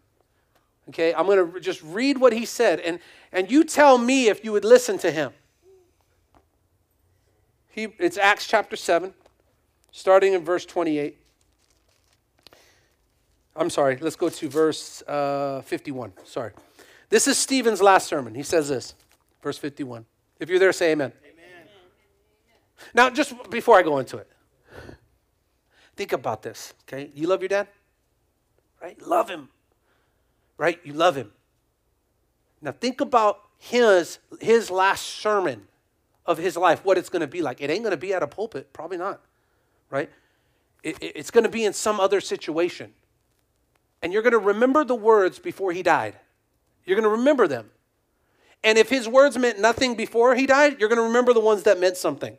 Okay, I'm going to just read what he said, and, and you tell me if you would listen to him. He, it's Acts chapter 7, starting in verse 28. I'm sorry, let's go to verse uh, 51. Sorry. This is Stephen's last sermon. He says this, verse 51. If you're there, say amen. amen. Now, just before I go into it, Think about this, okay? You love your dad? Right? Love him. Right? You love him. Now think about his his last sermon of his life, what it's going to be like. It ain't going to be at a pulpit, probably not. Right? It, it, it's going to be in some other situation. And you're going to remember the words before he died. You're going to remember them. And if his words meant nothing before he died, you're going to remember the ones that meant something.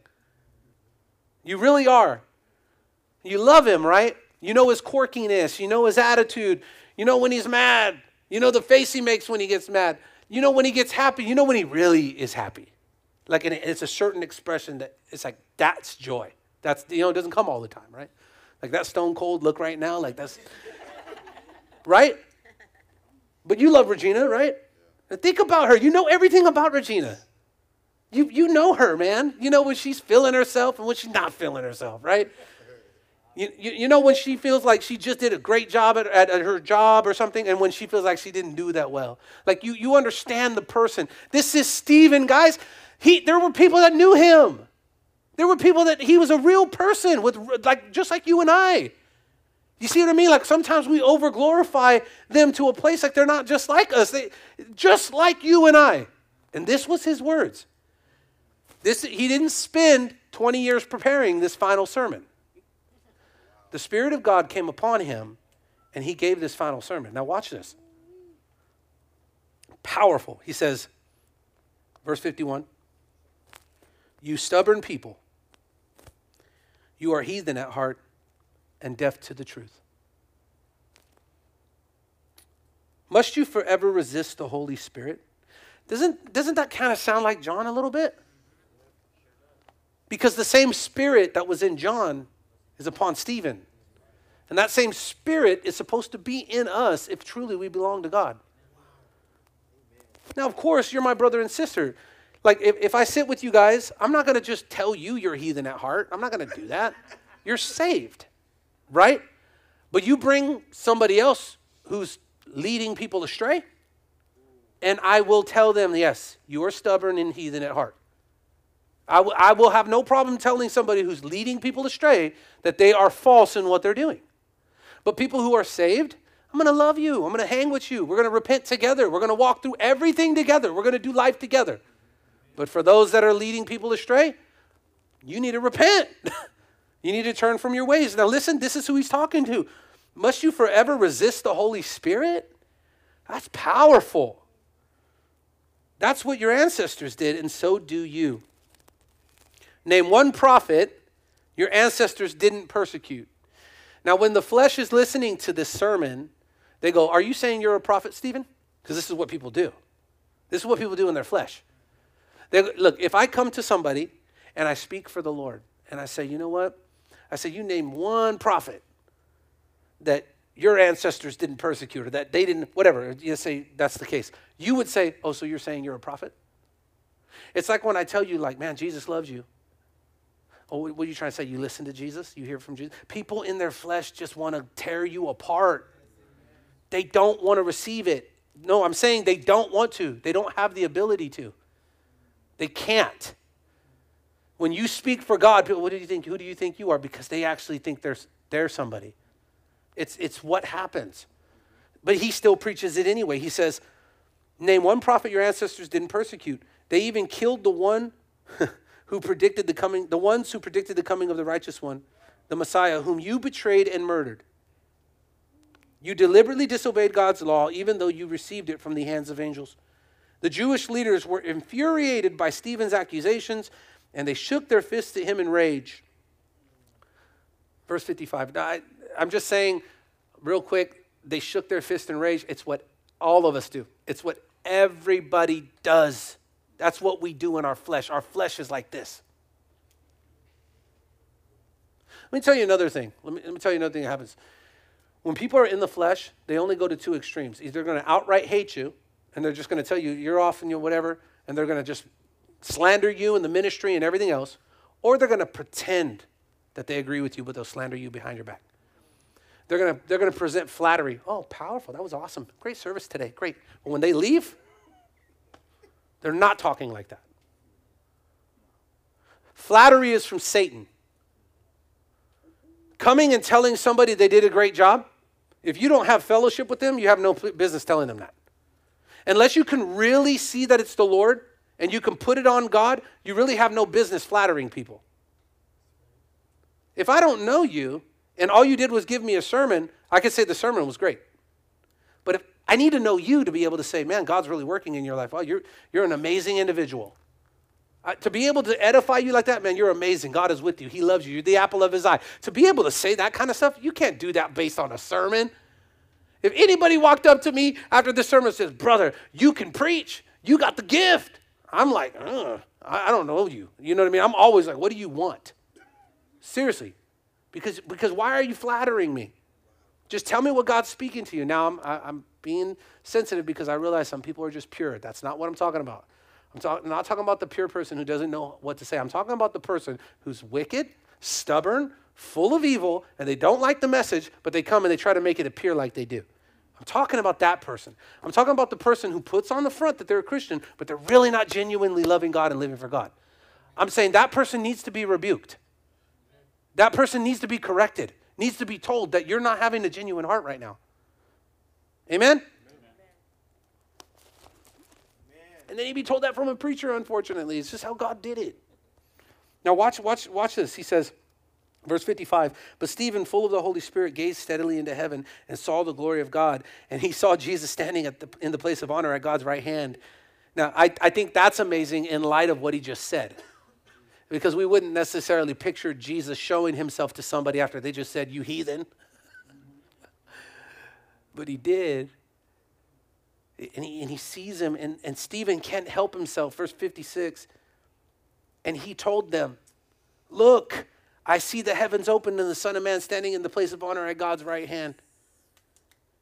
You really are. You love him, right? You know his quirkiness. You know his attitude. You know when he's mad. You know the face he makes when he gets mad. You know when he gets happy. You know when he really is happy. Like it's a certain expression that it's like that's joy. That's you know it doesn't come all the time, right? Like that stone cold look right now, like that's right. But you love Regina, right? Think about her. You know everything about Regina. You you know her, man. You know when she's feeling herself and when she's not feeling herself, right? You, you, know when she feels like she just did a great job at, at, at, her job or something, and when she feels like she didn't do that well. Like you, you understand the person. This is Stephen, guys. He, there were people that knew him. There were people that he was a real person with like just like you and I. You see what I mean? Like sometimes we over glorify them to a place like they're not just like us. They just like you and I. And this was his words. This he didn't spend 20 years preparing this final sermon the Spirit of God came upon him and he gave this final sermon. Now, watch this. Powerful. He says, verse 51 You stubborn people, you are heathen at heart and deaf to the truth. Must you forever resist the Holy Spirit? Doesn't, doesn't that kind of sound like John a little bit? Because the same spirit that was in John is upon Stephen. And that same spirit is supposed to be in us if truly we belong to God. Now, of course, you're my brother and sister. Like, if, if I sit with you guys, I'm not going to just tell you you're heathen at heart. I'm not going to do that. You're saved, right? But you bring somebody else who's leading people astray, and I will tell them, yes, you are stubborn and heathen at heart. I, w- I will have no problem telling somebody who's leading people astray that they are false in what they're doing. But people who are saved, I'm going to love you. I'm going to hang with you. We're going to repent together. We're going to walk through everything together. We're going to do life together. But for those that are leading people astray, you need to repent. you need to turn from your ways. Now, listen, this is who he's talking to. Must you forever resist the Holy Spirit? That's powerful. That's what your ancestors did, and so do you. Name one prophet your ancestors didn't persecute. Now, when the flesh is listening to this sermon, they go, Are you saying you're a prophet, Stephen? Because this is what people do. This is what people do in their flesh. They, look, if I come to somebody and I speak for the Lord and I say, You know what? I say, You name one prophet that your ancestors didn't persecute or that they didn't, whatever, you say that's the case. You would say, Oh, so you're saying you're a prophet? It's like when I tell you, like, man, Jesus loves you. Oh, what are you trying to say? You listen to Jesus? You hear from Jesus? People in their flesh just want to tear you apart. They don't want to receive it. No, I'm saying they don't want to. They don't have the ability to. They can't. When you speak for God, people, what do you think? Who do you think you are? Because they actually think they're, they're somebody. It's, it's what happens. But he still preaches it anyway. He says, Name one prophet your ancestors didn't persecute. They even killed the one who predicted the coming, the ones who predicted the coming of the righteous one, the Messiah, whom you betrayed and murdered. You deliberately disobeyed God's law, even though you received it from the hands of angels. The Jewish leaders were infuriated by Stephen's accusations, and they shook their fists at him in rage. Verse 55. Now, I, I'm just saying, real quick, they shook their fist in rage. It's what all of us do, it's what everybody does. That's what we do in our flesh. Our flesh is like this. Let me tell you another thing. Let me, let me tell you another thing that happens. When people are in the flesh, they only go to two extremes. Either they're going to outright hate you, and they're just going to tell you you're off and you're whatever, and they're going to just slander you in the ministry and everything else, or they're going to pretend that they agree with you, but they'll slander you behind your back. They're going to, they're going to present flattery. Oh, powerful. That was awesome. Great service today. Great. But when they leave, they're not talking like that. Flattery is from Satan coming and telling somebody they did a great job, if you don't have fellowship with them, you have no business telling them that. Unless you can really see that it's the Lord and you can put it on God, you really have no business flattering people. If I don't know you and all you did was give me a sermon, I could say the sermon was great. But if I need to know you to be able to say, man, God's really working in your life. Oh, you're, you're an amazing individual. Uh, to be able to edify you like that, man, you're amazing. God is with you. He loves you. You're the apple of his eye. To be able to say that kind of stuff, you can't do that based on a sermon. If anybody walked up to me after the sermon says, Brother, you can preach, you got the gift, I'm like, I, I don't know you. You know what I mean? I'm always like, What do you want? Seriously. Because, because why are you flattering me? Just tell me what God's speaking to you. Now I'm, i am being sensitive because I realize some people are just pure. That's not what I'm talking about. I'm talk, not talking about the pure person who doesn't know what to say. I'm talking about the person who's wicked, stubborn, full of evil, and they don't like the message, but they come and they try to make it appear like they do. I'm talking about that person. I'm talking about the person who puts on the front that they're a Christian, but they're really not genuinely loving God and living for God. I'm saying that person needs to be rebuked. That person needs to be corrected, needs to be told that you're not having a genuine heart right now. Amen? And then he'd be told that from a preacher, unfortunately. It's just how God did it. Now, watch, watch, watch this. He says, Verse 55 But Stephen, full of the Holy Spirit, gazed steadily into heaven and saw the glory of God. And he saw Jesus standing at the, in the place of honor at God's right hand. Now, I, I think that's amazing in light of what he just said. Because we wouldn't necessarily picture Jesus showing himself to somebody after they just said, You heathen. But he did and he, and he sees him, and, and Stephen can't help himself. Verse 56 And he told them, Look, I see the heavens open and the Son of Man standing in the place of honor at God's right hand.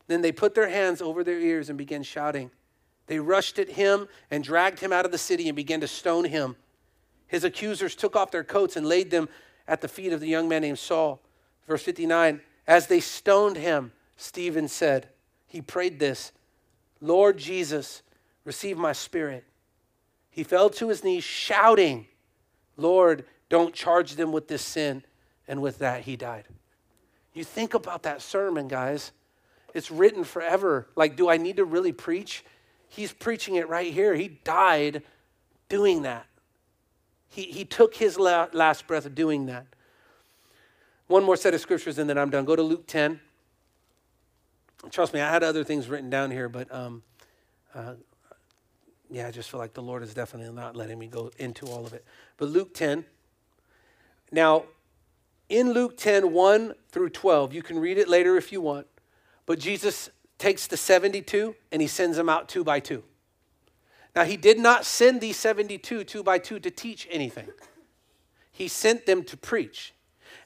Then they put their hands over their ears and began shouting. They rushed at him and dragged him out of the city and began to stone him. His accusers took off their coats and laid them at the feet of the young man named Saul. Verse 59 As they stoned him, Stephen said, He prayed this Lord Jesus, receive my spirit. He fell to his knees, shouting, Lord, don't charge them with this sin. And with that, he died. You think about that sermon, guys. It's written forever. Like, do I need to really preach? He's preaching it right here. He died doing that. He, he took his la- last breath doing that. One more set of scriptures and then I'm done. Go to Luke 10. Trust me, I had other things written down here, but um, uh, yeah, I just feel like the Lord is definitely not letting me go into all of it. But Luke 10. Now, in Luke 10, 1 through 12, you can read it later if you want, but Jesus takes the 72 and he sends them out two by two. Now, he did not send these 72 two by two to teach anything, he sent them to preach.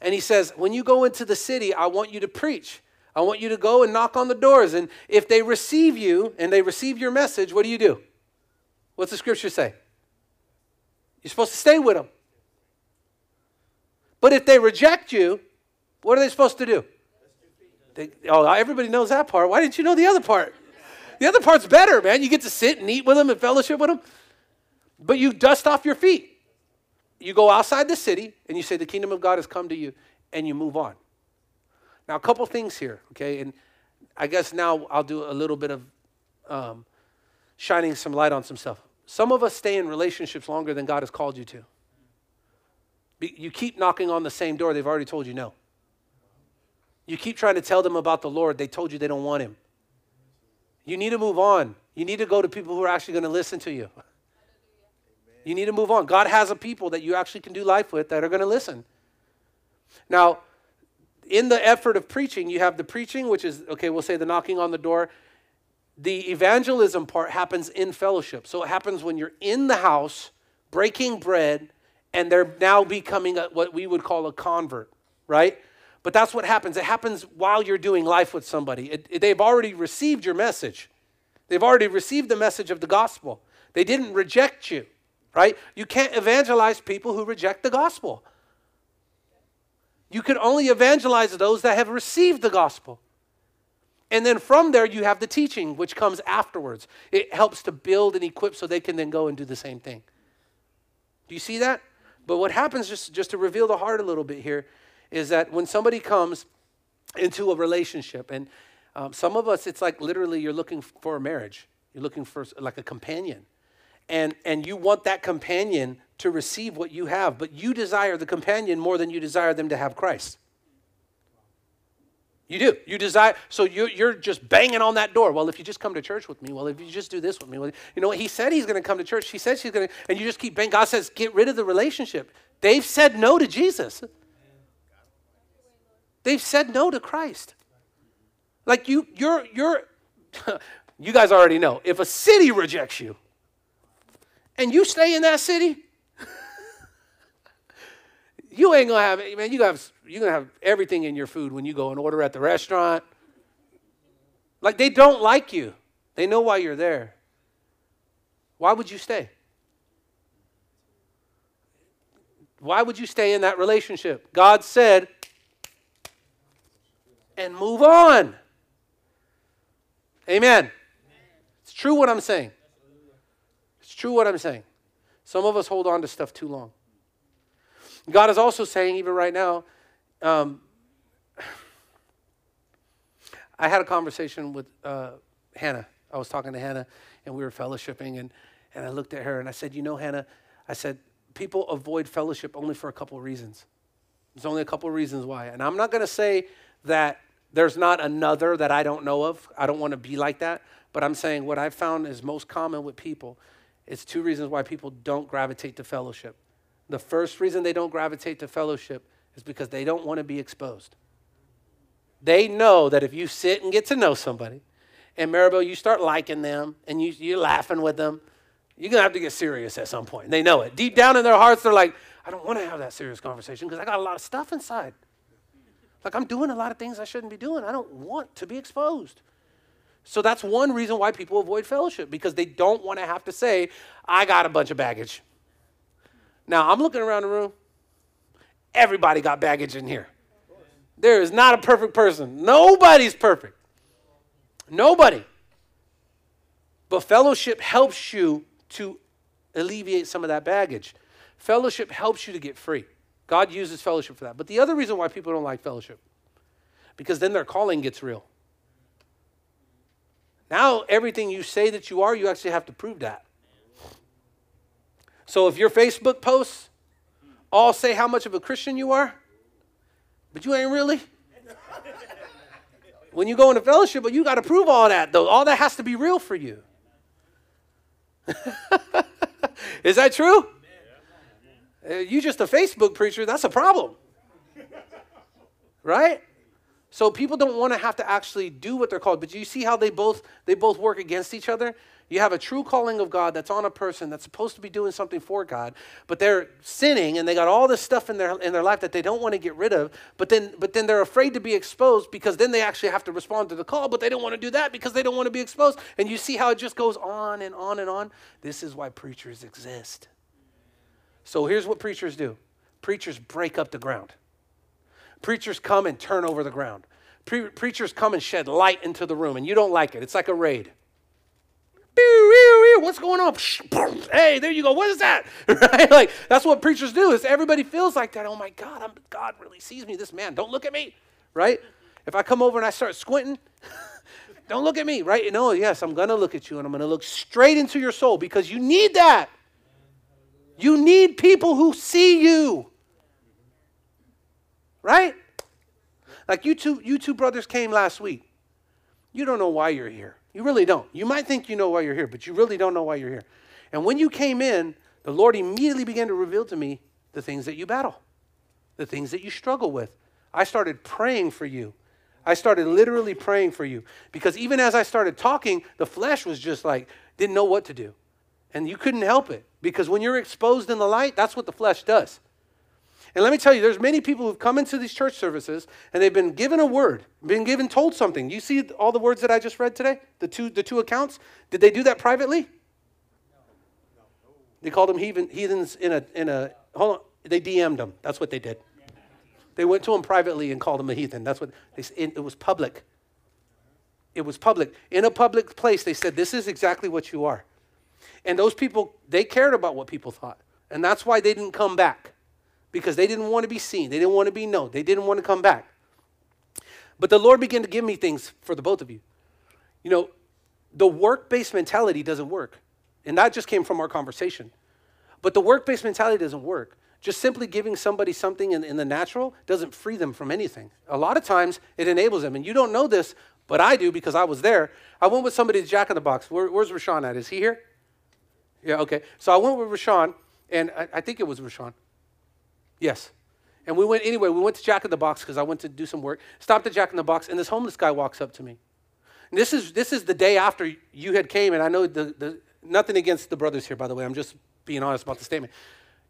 And he says, When you go into the city, I want you to preach. I want you to go and knock on the doors. And if they receive you and they receive your message, what do you do? What's the scripture say? You're supposed to stay with them. But if they reject you, what are they supposed to do? They, oh, everybody knows that part. Why didn't you know the other part? The other part's better, man. You get to sit and eat with them and fellowship with them. But you dust off your feet. You go outside the city and you say, The kingdom of God has come to you, and you move on. Now, a couple things here, okay? And I guess now I'll do a little bit of um, shining some light on some stuff. Some of us stay in relationships longer than God has called you to. You keep knocking on the same door, they've already told you no. You keep trying to tell them about the Lord, they told you they don't want him. You need to move on. You need to go to people who are actually going to listen to you. You need to move on. God has a people that you actually can do life with that are going to listen. Now, in the effort of preaching, you have the preaching, which is, okay, we'll say the knocking on the door. The evangelism part happens in fellowship. So it happens when you're in the house breaking bread and they're now becoming a, what we would call a convert, right? But that's what happens. It happens while you're doing life with somebody. It, it, they've already received your message, they've already received the message of the gospel. They didn't reject you, right? You can't evangelize people who reject the gospel. You can only evangelize those that have received the gospel. And then from there, you have the teaching, which comes afterwards. It helps to build and equip so they can then go and do the same thing. Do you see that? But what happens, just, just to reveal the heart a little bit here, is that when somebody comes into a relationship, and um, some of us, it's like literally you're looking for a marriage, you're looking for like a companion. And, and you want that companion to receive what you have, but you desire the companion more than you desire them to have Christ. You do. You desire, so you're, you're just banging on that door. Well, if you just come to church with me, well, if you just do this with me, well, you know what? He said he's going to come to church. He said she's going to, and you just keep banging. God says, get rid of the relationship. They've said no to Jesus. They've said no to Christ. Like you, you're, you're, you guys already know. If a city rejects you and you stay in that city, you ain't gonna have man. You have you gonna have everything in your food when you go and order at the restaurant. Like they don't like you. They know why you're there. Why would you stay? Why would you stay in that relationship? God said, and move on. Amen. It's true what I'm saying. True what I'm saying. Some of us hold on to stuff too long. God is also saying, even right now, um, I had a conversation with uh, Hannah. I was talking to Hannah, and we were fellowshipping, and, and I looked at her and I said, You know, Hannah, I said, people avoid fellowship only for a couple of reasons. There's only a couple of reasons why. And I'm not going to say that there's not another that I don't know of. I don't want to be like that. But I'm saying what I've found is most common with people is two reasons why people don't gravitate to fellowship. The first reason they don't gravitate to fellowship is because they don't want to be exposed. They know that if you sit and get to know somebody, and Maribel, you start liking them and you, you're laughing with them, you're going to have to get serious at some point. They know it. Deep down in their hearts, they're like, I don't want to have that serious conversation because I got a lot of stuff inside. Like I'm doing a lot of things I shouldn't be doing. I don't want to be exposed. So that's one reason why people avoid fellowship because they don't want to have to say, I got a bunch of baggage. Now, I'm looking around the room. Everybody got baggage in here. There is not a perfect person. Nobody's perfect. Nobody. But fellowship helps you to alleviate some of that baggage. Fellowship helps you to get free. God uses fellowship for that. But the other reason why people don't like fellowship, because then their calling gets real. Now, everything you say that you are, you actually have to prove that. So if your Facebook posts all say how much of a Christian you are, but you ain't really. When you go into fellowship, but you got to prove all that, though. All that has to be real for you. Is that true? Uh, you just a Facebook preacher, that's a problem. right? So people don't want to have to actually do what they're called. But you see how they both they both work against each other? You have a true calling of God that's on a person that's supposed to be doing something for God, but they're sinning and they got all this stuff in their in their life that they don't want to get rid of, but then but then they're afraid to be exposed because then they actually have to respond to the call, but they don't want to do that because they don't want to be exposed. And you see how it just goes on and on and on. This is why preachers exist. So here's what preachers do. Preachers break up the ground. Preachers come and turn over the ground. Pre- preachers come and shed light into the room, and you don't like it. It's like a raid. What's going on? Hey, there you go. What is that? right? Like that's what preachers do. Is everybody feels like that? Oh my God, I'm, God really sees me. This man, don't look at me, right? If I come over and I start squinting, don't look at me, right? No, yes, I'm gonna look at you, and I'm gonna look straight into your soul because you need that. You need people who see you. Right? Like you two, you two brothers came last week. You don't know why you're here. You really don't. You might think you know why you're here, but you really don't know why you're here. And when you came in, the Lord immediately began to reveal to me the things that you battle, the things that you struggle with. I started praying for you. I started literally praying for you because even as I started talking, the flesh was just like, didn't know what to do. And you couldn't help it because when you're exposed in the light, that's what the flesh does. And let me tell you, there's many people who've come into these church services and they've been given a word, been given told something. You see all the words that I just read today? The two, the two accounts? Did they do that privately? No. They called them heathen, heathens in a, in a, hold on, they DM'd them. That's what they did. They went to him privately and called him a heathen. That's what they said. It was public. It was public. In a public place, they said, This is exactly what you are. And those people, they cared about what people thought. And that's why they didn't come back because they didn't want to be seen. They didn't want to be known. They didn't want to come back. But the Lord began to give me things for the both of you. You know, the work based mentality doesn't work. And that just came from our conversation. But the work based mentality doesn't work. Just simply giving somebody something in, in, the natural doesn't free them from anything. A lot of times it enables them. And you don't know this, but I do because I was there. I went with somebody to Jack in the Box. Where, where's Rashawn at? Is he here? Yeah, okay. So I went with Rashawn, and I, I think it was Rashawn. Yes. And we went anyway, we went to Jack in the Box because I went to do some work. Stopped at Jack in the Box, and this homeless guy walks up to me. And this is this is the day after you had came, and I know the, the nothing against the brothers here, by the way. I'm just being honest about the statement.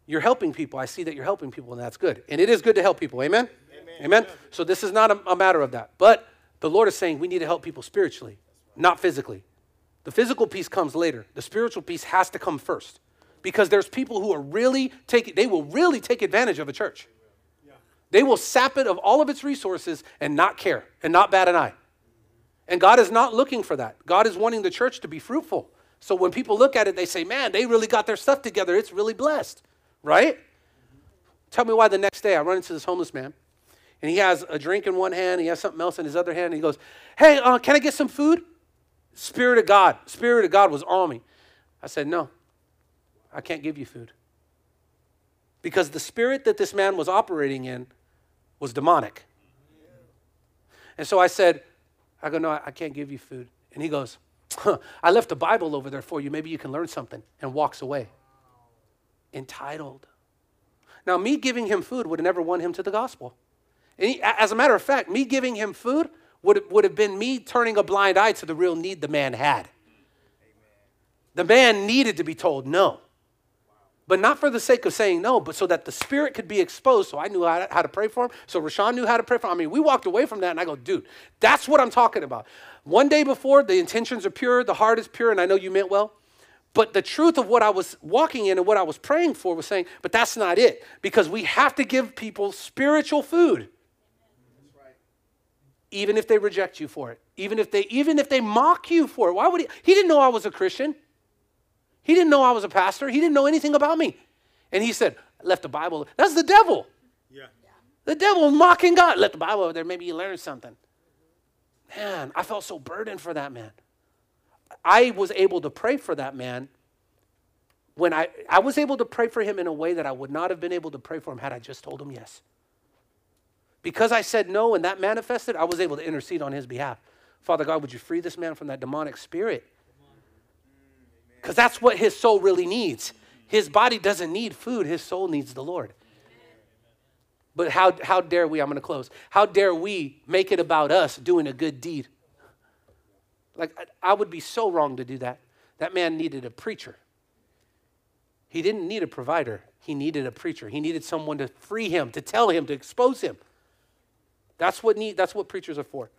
You're helping people. I see that you're helping people, and that's good. And it is good to help people. Amen? Amen. Amen? So this is not a, a matter of that. But the Lord is saying we need to help people spiritually, not physically. The physical piece comes later. The spiritual piece has to come first because there's people who are really taking, they will really take advantage of a church. They will sap it of all of its resources and not care and not bat an eye. And God is not looking for that. God is wanting the church to be fruitful. So when people look at it, they say, man, they really got their stuff together. It's really blessed, right? Tell me why the next day I run into this homeless man and he has a drink in one hand, he has something else in his other hand, and he goes, hey, uh, can I get some food? Spirit of God, Spirit of God was on me. I said, no, I can't give you food. Because the spirit that this man was operating in was demonic. And so I said, I go, no, I can't give you food. And he goes, huh, I left a Bible over there for you. Maybe you can learn something. And walks away. Entitled. Now, me giving him food would have never won him to the gospel. And he, as a matter of fact, me giving him food would, would have been me turning a blind eye to the real need the man had. The man needed to be told no but not for the sake of saying no, but so that the spirit could be exposed. So I knew how to, how to pray for him. So Rashawn knew how to pray for him. I mean, we walked away from that and I go, dude, that's what I'm talking about. One day before, the intentions are pure, the heart is pure, and I know you meant well. But the truth of what I was walking in and what I was praying for was saying, but that's not it. Because we have to give people spiritual food. Even if they reject you for it. Even if they even if they mock you for it. Why would he? He didn't know I was a Christian. He didn't know I was a pastor. He didn't know anything about me. And he said, left the Bible. That's the devil. Yeah. The devil mocking God. Left the Bible over there. Maybe you learned something. Man, I felt so burdened for that man. I was able to pray for that man when I, I was able to pray for him in a way that I would not have been able to pray for him had I just told him yes. Because I said no and that manifested, I was able to intercede on his behalf. Father God, would you free this man from that demonic spirit? Because that's what his soul really needs. His body doesn't need food, his soul needs the Lord. But how, how dare we, I'm to close, how dare we make it about us doing a good deed? Like, I would be so wrong to do that. That man needed a preacher. He didn't need a provider, he needed a preacher. He needed someone to free him, to tell him, to expose him. That's what, need, that's what preachers are for.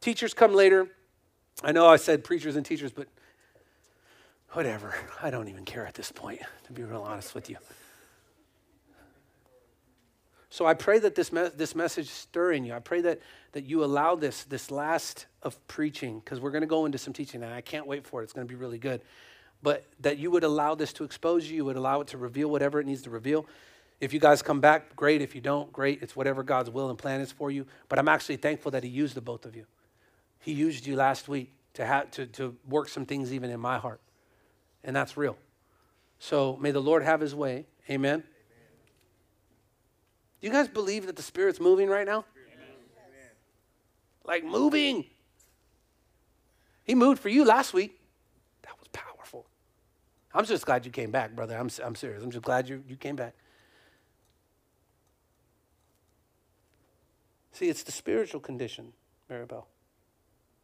Teachers come later. I know I said preachers and teachers, but whatever. I don't even care at this point, to be real honest with you. So I pray that this, me- this message stir in you. I pray that, that you allow this, this last of preaching, because we're going to go into some teaching, and I can't wait for it. It's going to be really good. But that you would allow this to expose you, you would allow it to reveal whatever it needs to reveal. If you guys come back, great. If you don't, great. It's whatever God's will and plan is for you. But I'm actually thankful that He used the both of you. He used you last week to, have, to, to work some things even in my heart and that's real. So may the Lord have his way. Amen. Do you guys believe that the Spirit's moving right now? like moving. He moved for you last week. That was powerful. I'm just glad you came back, brother. I'm, I'm serious. I'm just glad you, you came back. See, it's the spiritual condition, Maribel.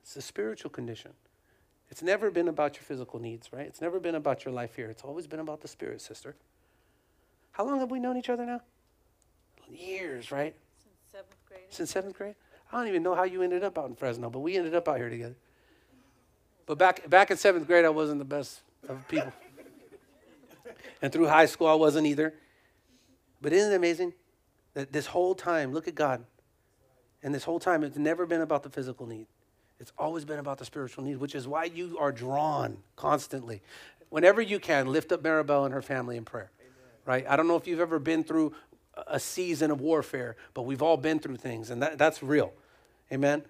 It's the spiritual condition. It's never been about your physical needs, right? It's never been about your life here. It's always been about the spirit, sister. How long have we known each other now? Years, right? Since seventh grade. Since seventh grade? I don't even know how you ended up out in Fresno, but we ended up out here together. But back, back in seventh grade, I wasn't the best of people. and through high school, I wasn't either. But isn't it amazing that this whole time, look at God, and this whole time, it's never been about the physical need. It's always been about the spiritual need, which is why you are drawn constantly. Whenever you can, lift up Maribel and her family in prayer. Amen. Right? I don't know if you've ever been through a season of warfare, but we've all been through things, and that, that's real. Amen?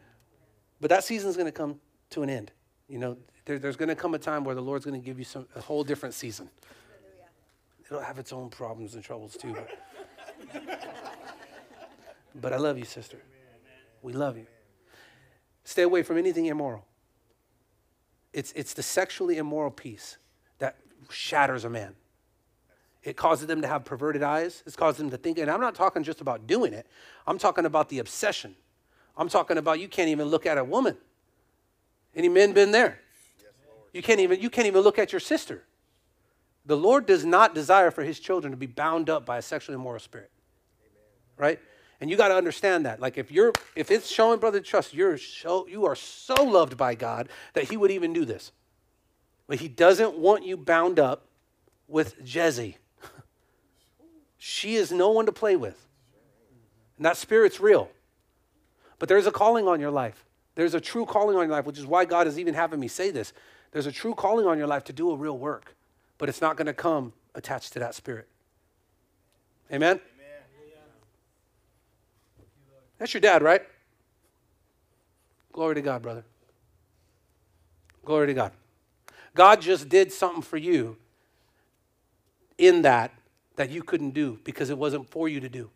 But that season's going to come to an end. You know, there, there's going to come a time where the Lord's going to give you some, a whole different season. It'll have its own problems and troubles too. But, but I love you, sister. We love you. Stay away from anything immoral. It's, it's the sexually immoral piece that shatters a man. It causes them to have perverted eyes. It's caused them to think. And I'm not talking just about doing it, I'm talking about the obsession. I'm talking about you can't even look at a woman. Any men been there? you can't even you can't even look at your sister. The Lord does not desire for his children to be bound up by a sexually immoral spirit. Amen. Right? And you got to understand that. Like if you're if it's showing brother trust, you're so you are so loved by God that he would even do this. But he doesn't want you bound up with Jezzy. she is no one to play with. And that spirit's real. But there's a calling on your life. There's a true calling on your life, which is why God is even having me say this. There's a true calling on your life to do a real work, but it's not going to come attached to that spirit. Amen? That's your dad, right? Glory to God, brother. Glory to God. God just did something for you in that that you couldn't do because it wasn't for you to do.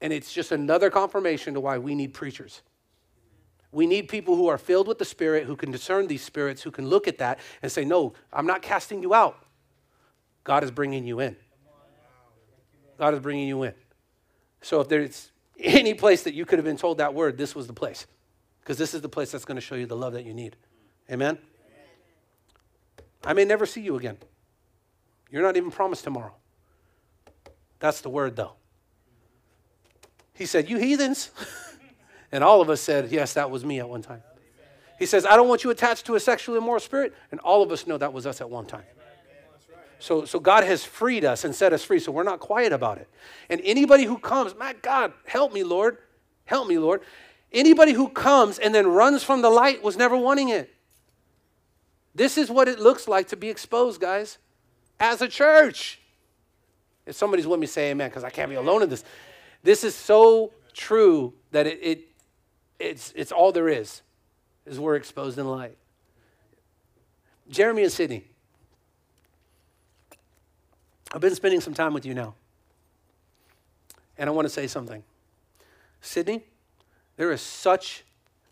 And it's just another confirmation to why we need preachers. We need people who are filled with the Spirit, who can discern these spirits, who can look at that and say, No, I'm not casting you out. God is bringing you in. God is bringing you in. So if there's any place that you could have been told that word, this was the place. Because this is the place that's going to show you the love that you need. Amen? I may never see you again. You're not even promised tomorrow. That's the word, though. He said, You heathens. and all of us said, Yes, that was me at one time. He says, I don't want you attached to a sexually immoral spirit. And all of us know that was us at one time. So, so God has freed us and set us free, so we're not quiet about it. And anybody who comes, my God, help me, Lord. Help me, Lord. Anybody who comes and then runs from the light was never wanting it. This is what it looks like to be exposed, guys, as a church. If somebody's with me, say amen, because I can't be alone in this. This is so true that it, it it's, it's all there is, is we're exposed in light. Jeremy and Sydney, I've been spending some time with you now. And I want to say something. Sydney, there is such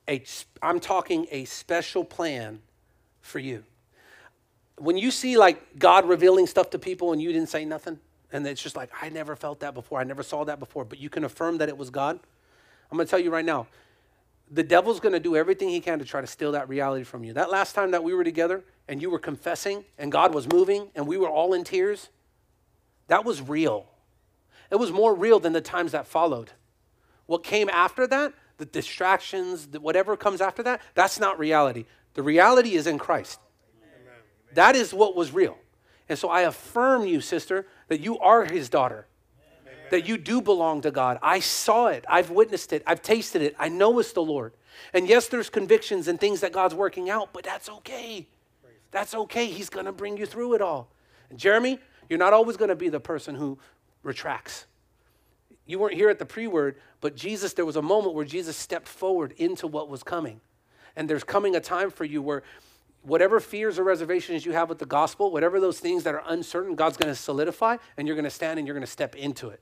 a, I'm talking a special plan for you. When you see like God revealing stuff to people and you didn't say nothing, and it's just like, I never felt that before, I never saw that before, but you can affirm that it was God, I'm gonna tell you right now, the devil's gonna do everything he can to try to steal that reality from you. That last time that we were together and you were confessing and God was moving and we were all in tears, that was real. It was more real than the times that followed. What came after that, the distractions, the whatever comes after that, that's not reality. The reality is in Christ. Amen. That is what was real. And so I affirm you, sister, that you are his daughter, Amen. that you do belong to God. I saw it, I've witnessed it, I've tasted it, I know it's the Lord. And yes, there's convictions and things that God's working out, but that's okay. That's okay. He's going to bring you through it all. And Jeremy, you're not always going to be the person who retracts. You weren't here at the pre word, but Jesus, there was a moment where Jesus stepped forward into what was coming. And there's coming a time for you where whatever fears or reservations you have with the gospel, whatever those things that are uncertain, God's going to solidify and you're going to stand and you're going to step into it.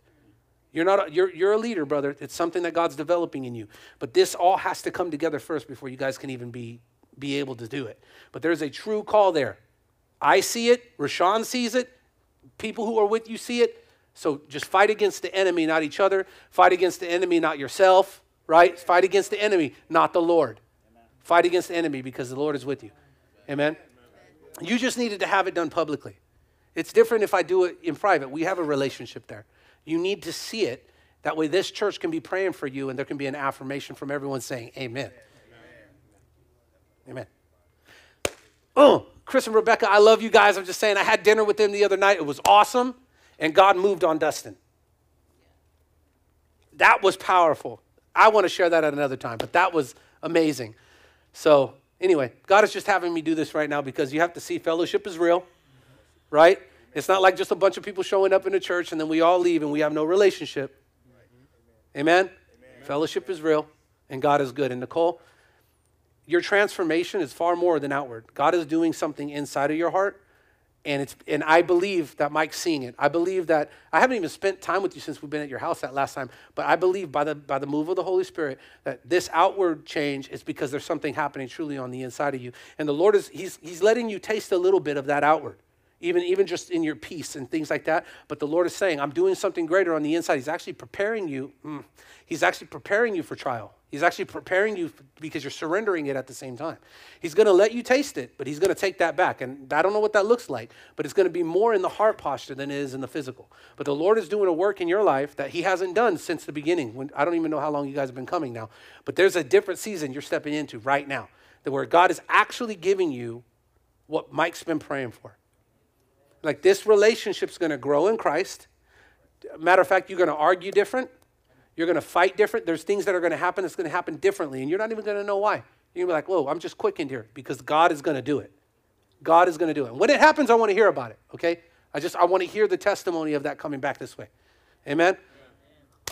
You're not a, you're, you're a leader, brother. It's something that God's developing in you. But this all has to come together first before you guys can even be, be able to do it. But there's a true call there. I see it, Rashawn sees it, people who are with you see it. So just fight against the enemy, not each other. Fight against the enemy, not yourself, right? Fight against the enemy, not the Lord. Amen. Fight against the enemy because the Lord is with you. Amen? You just needed to have it done publicly. It's different if I do it in private. We have a relationship there. You need to see it. That way, this church can be praying for you and there can be an affirmation from everyone saying, Amen. Amen. Oh, Chris and Rebecca, I love you guys. I'm just saying, I had dinner with them the other night. It was awesome. And God moved on Dustin. That was powerful. I want to share that at another time, but that was amazing. So, anyway, God is just having me do this right now because you have to see fellowship is real, right? It's not like just a bunch of people showing up in a church and then we all leave and we have no relationship. Amen? Amen? Fellowship is real and God is good. And Nicole, your transformation is far more than outward. God is doing something inside of your heart. And, it's, and I believe that Mike's seeing it. I believe that I haven't even spent time with you since we've been at your house that last time, but I believe by the, by the move of the Holy Spirit that this outward change is because there's something happening truly on the inside of you. And the Lord is, he's, he's letting you taste a little bit of that outward even, even just in your peace and things like that. But the Lord is saying, I'm doing something greater on the inside. He's actually preparing you. Mm, he's actually preparing you for trial. He's actually preparing you because you're surrendering it at the same time. He's going to let you taste it, but he's going to take that back. And I don't know what that looks like, but it's going to be more in the heart posture than it is in the physical. But the Lord is doing a work in your life that he hasn't done since the beginning. When, I don't even know how long you guys have been coming now, but there's a different season you're stepping into right now, where God is actually giving you what Mike's been praying for. Like this relationship's going to grow in Christ. Matter of fact, you're going to argue different. You're going to fight different. There's things that are going to happen that's going to happen differently, and you're not even going to know why. You're going to be like, whoa, I'm just quickened here because God is going to do it. God is going to do it. And when it happens, I want to hear about it, okay? I just, I want to hear the testimony of that coming back this way. Amen?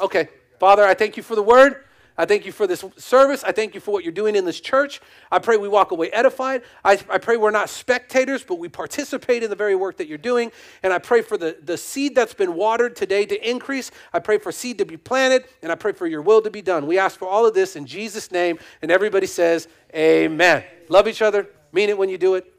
Okay. Father, I thank you for the word. I thank you for this service. I thank you for what you're doing in this church. I pray we walk away edified. I, I pray we're not spectators, but we participate in the very work that you're doing. And I pray for the, the seed that's been watered today to increase. I pray for seed to be planted, and I pray for your will to be done. We ask for all of this in Jesus' name. And everybody says, Amen. Love each other. Mean it when you do it.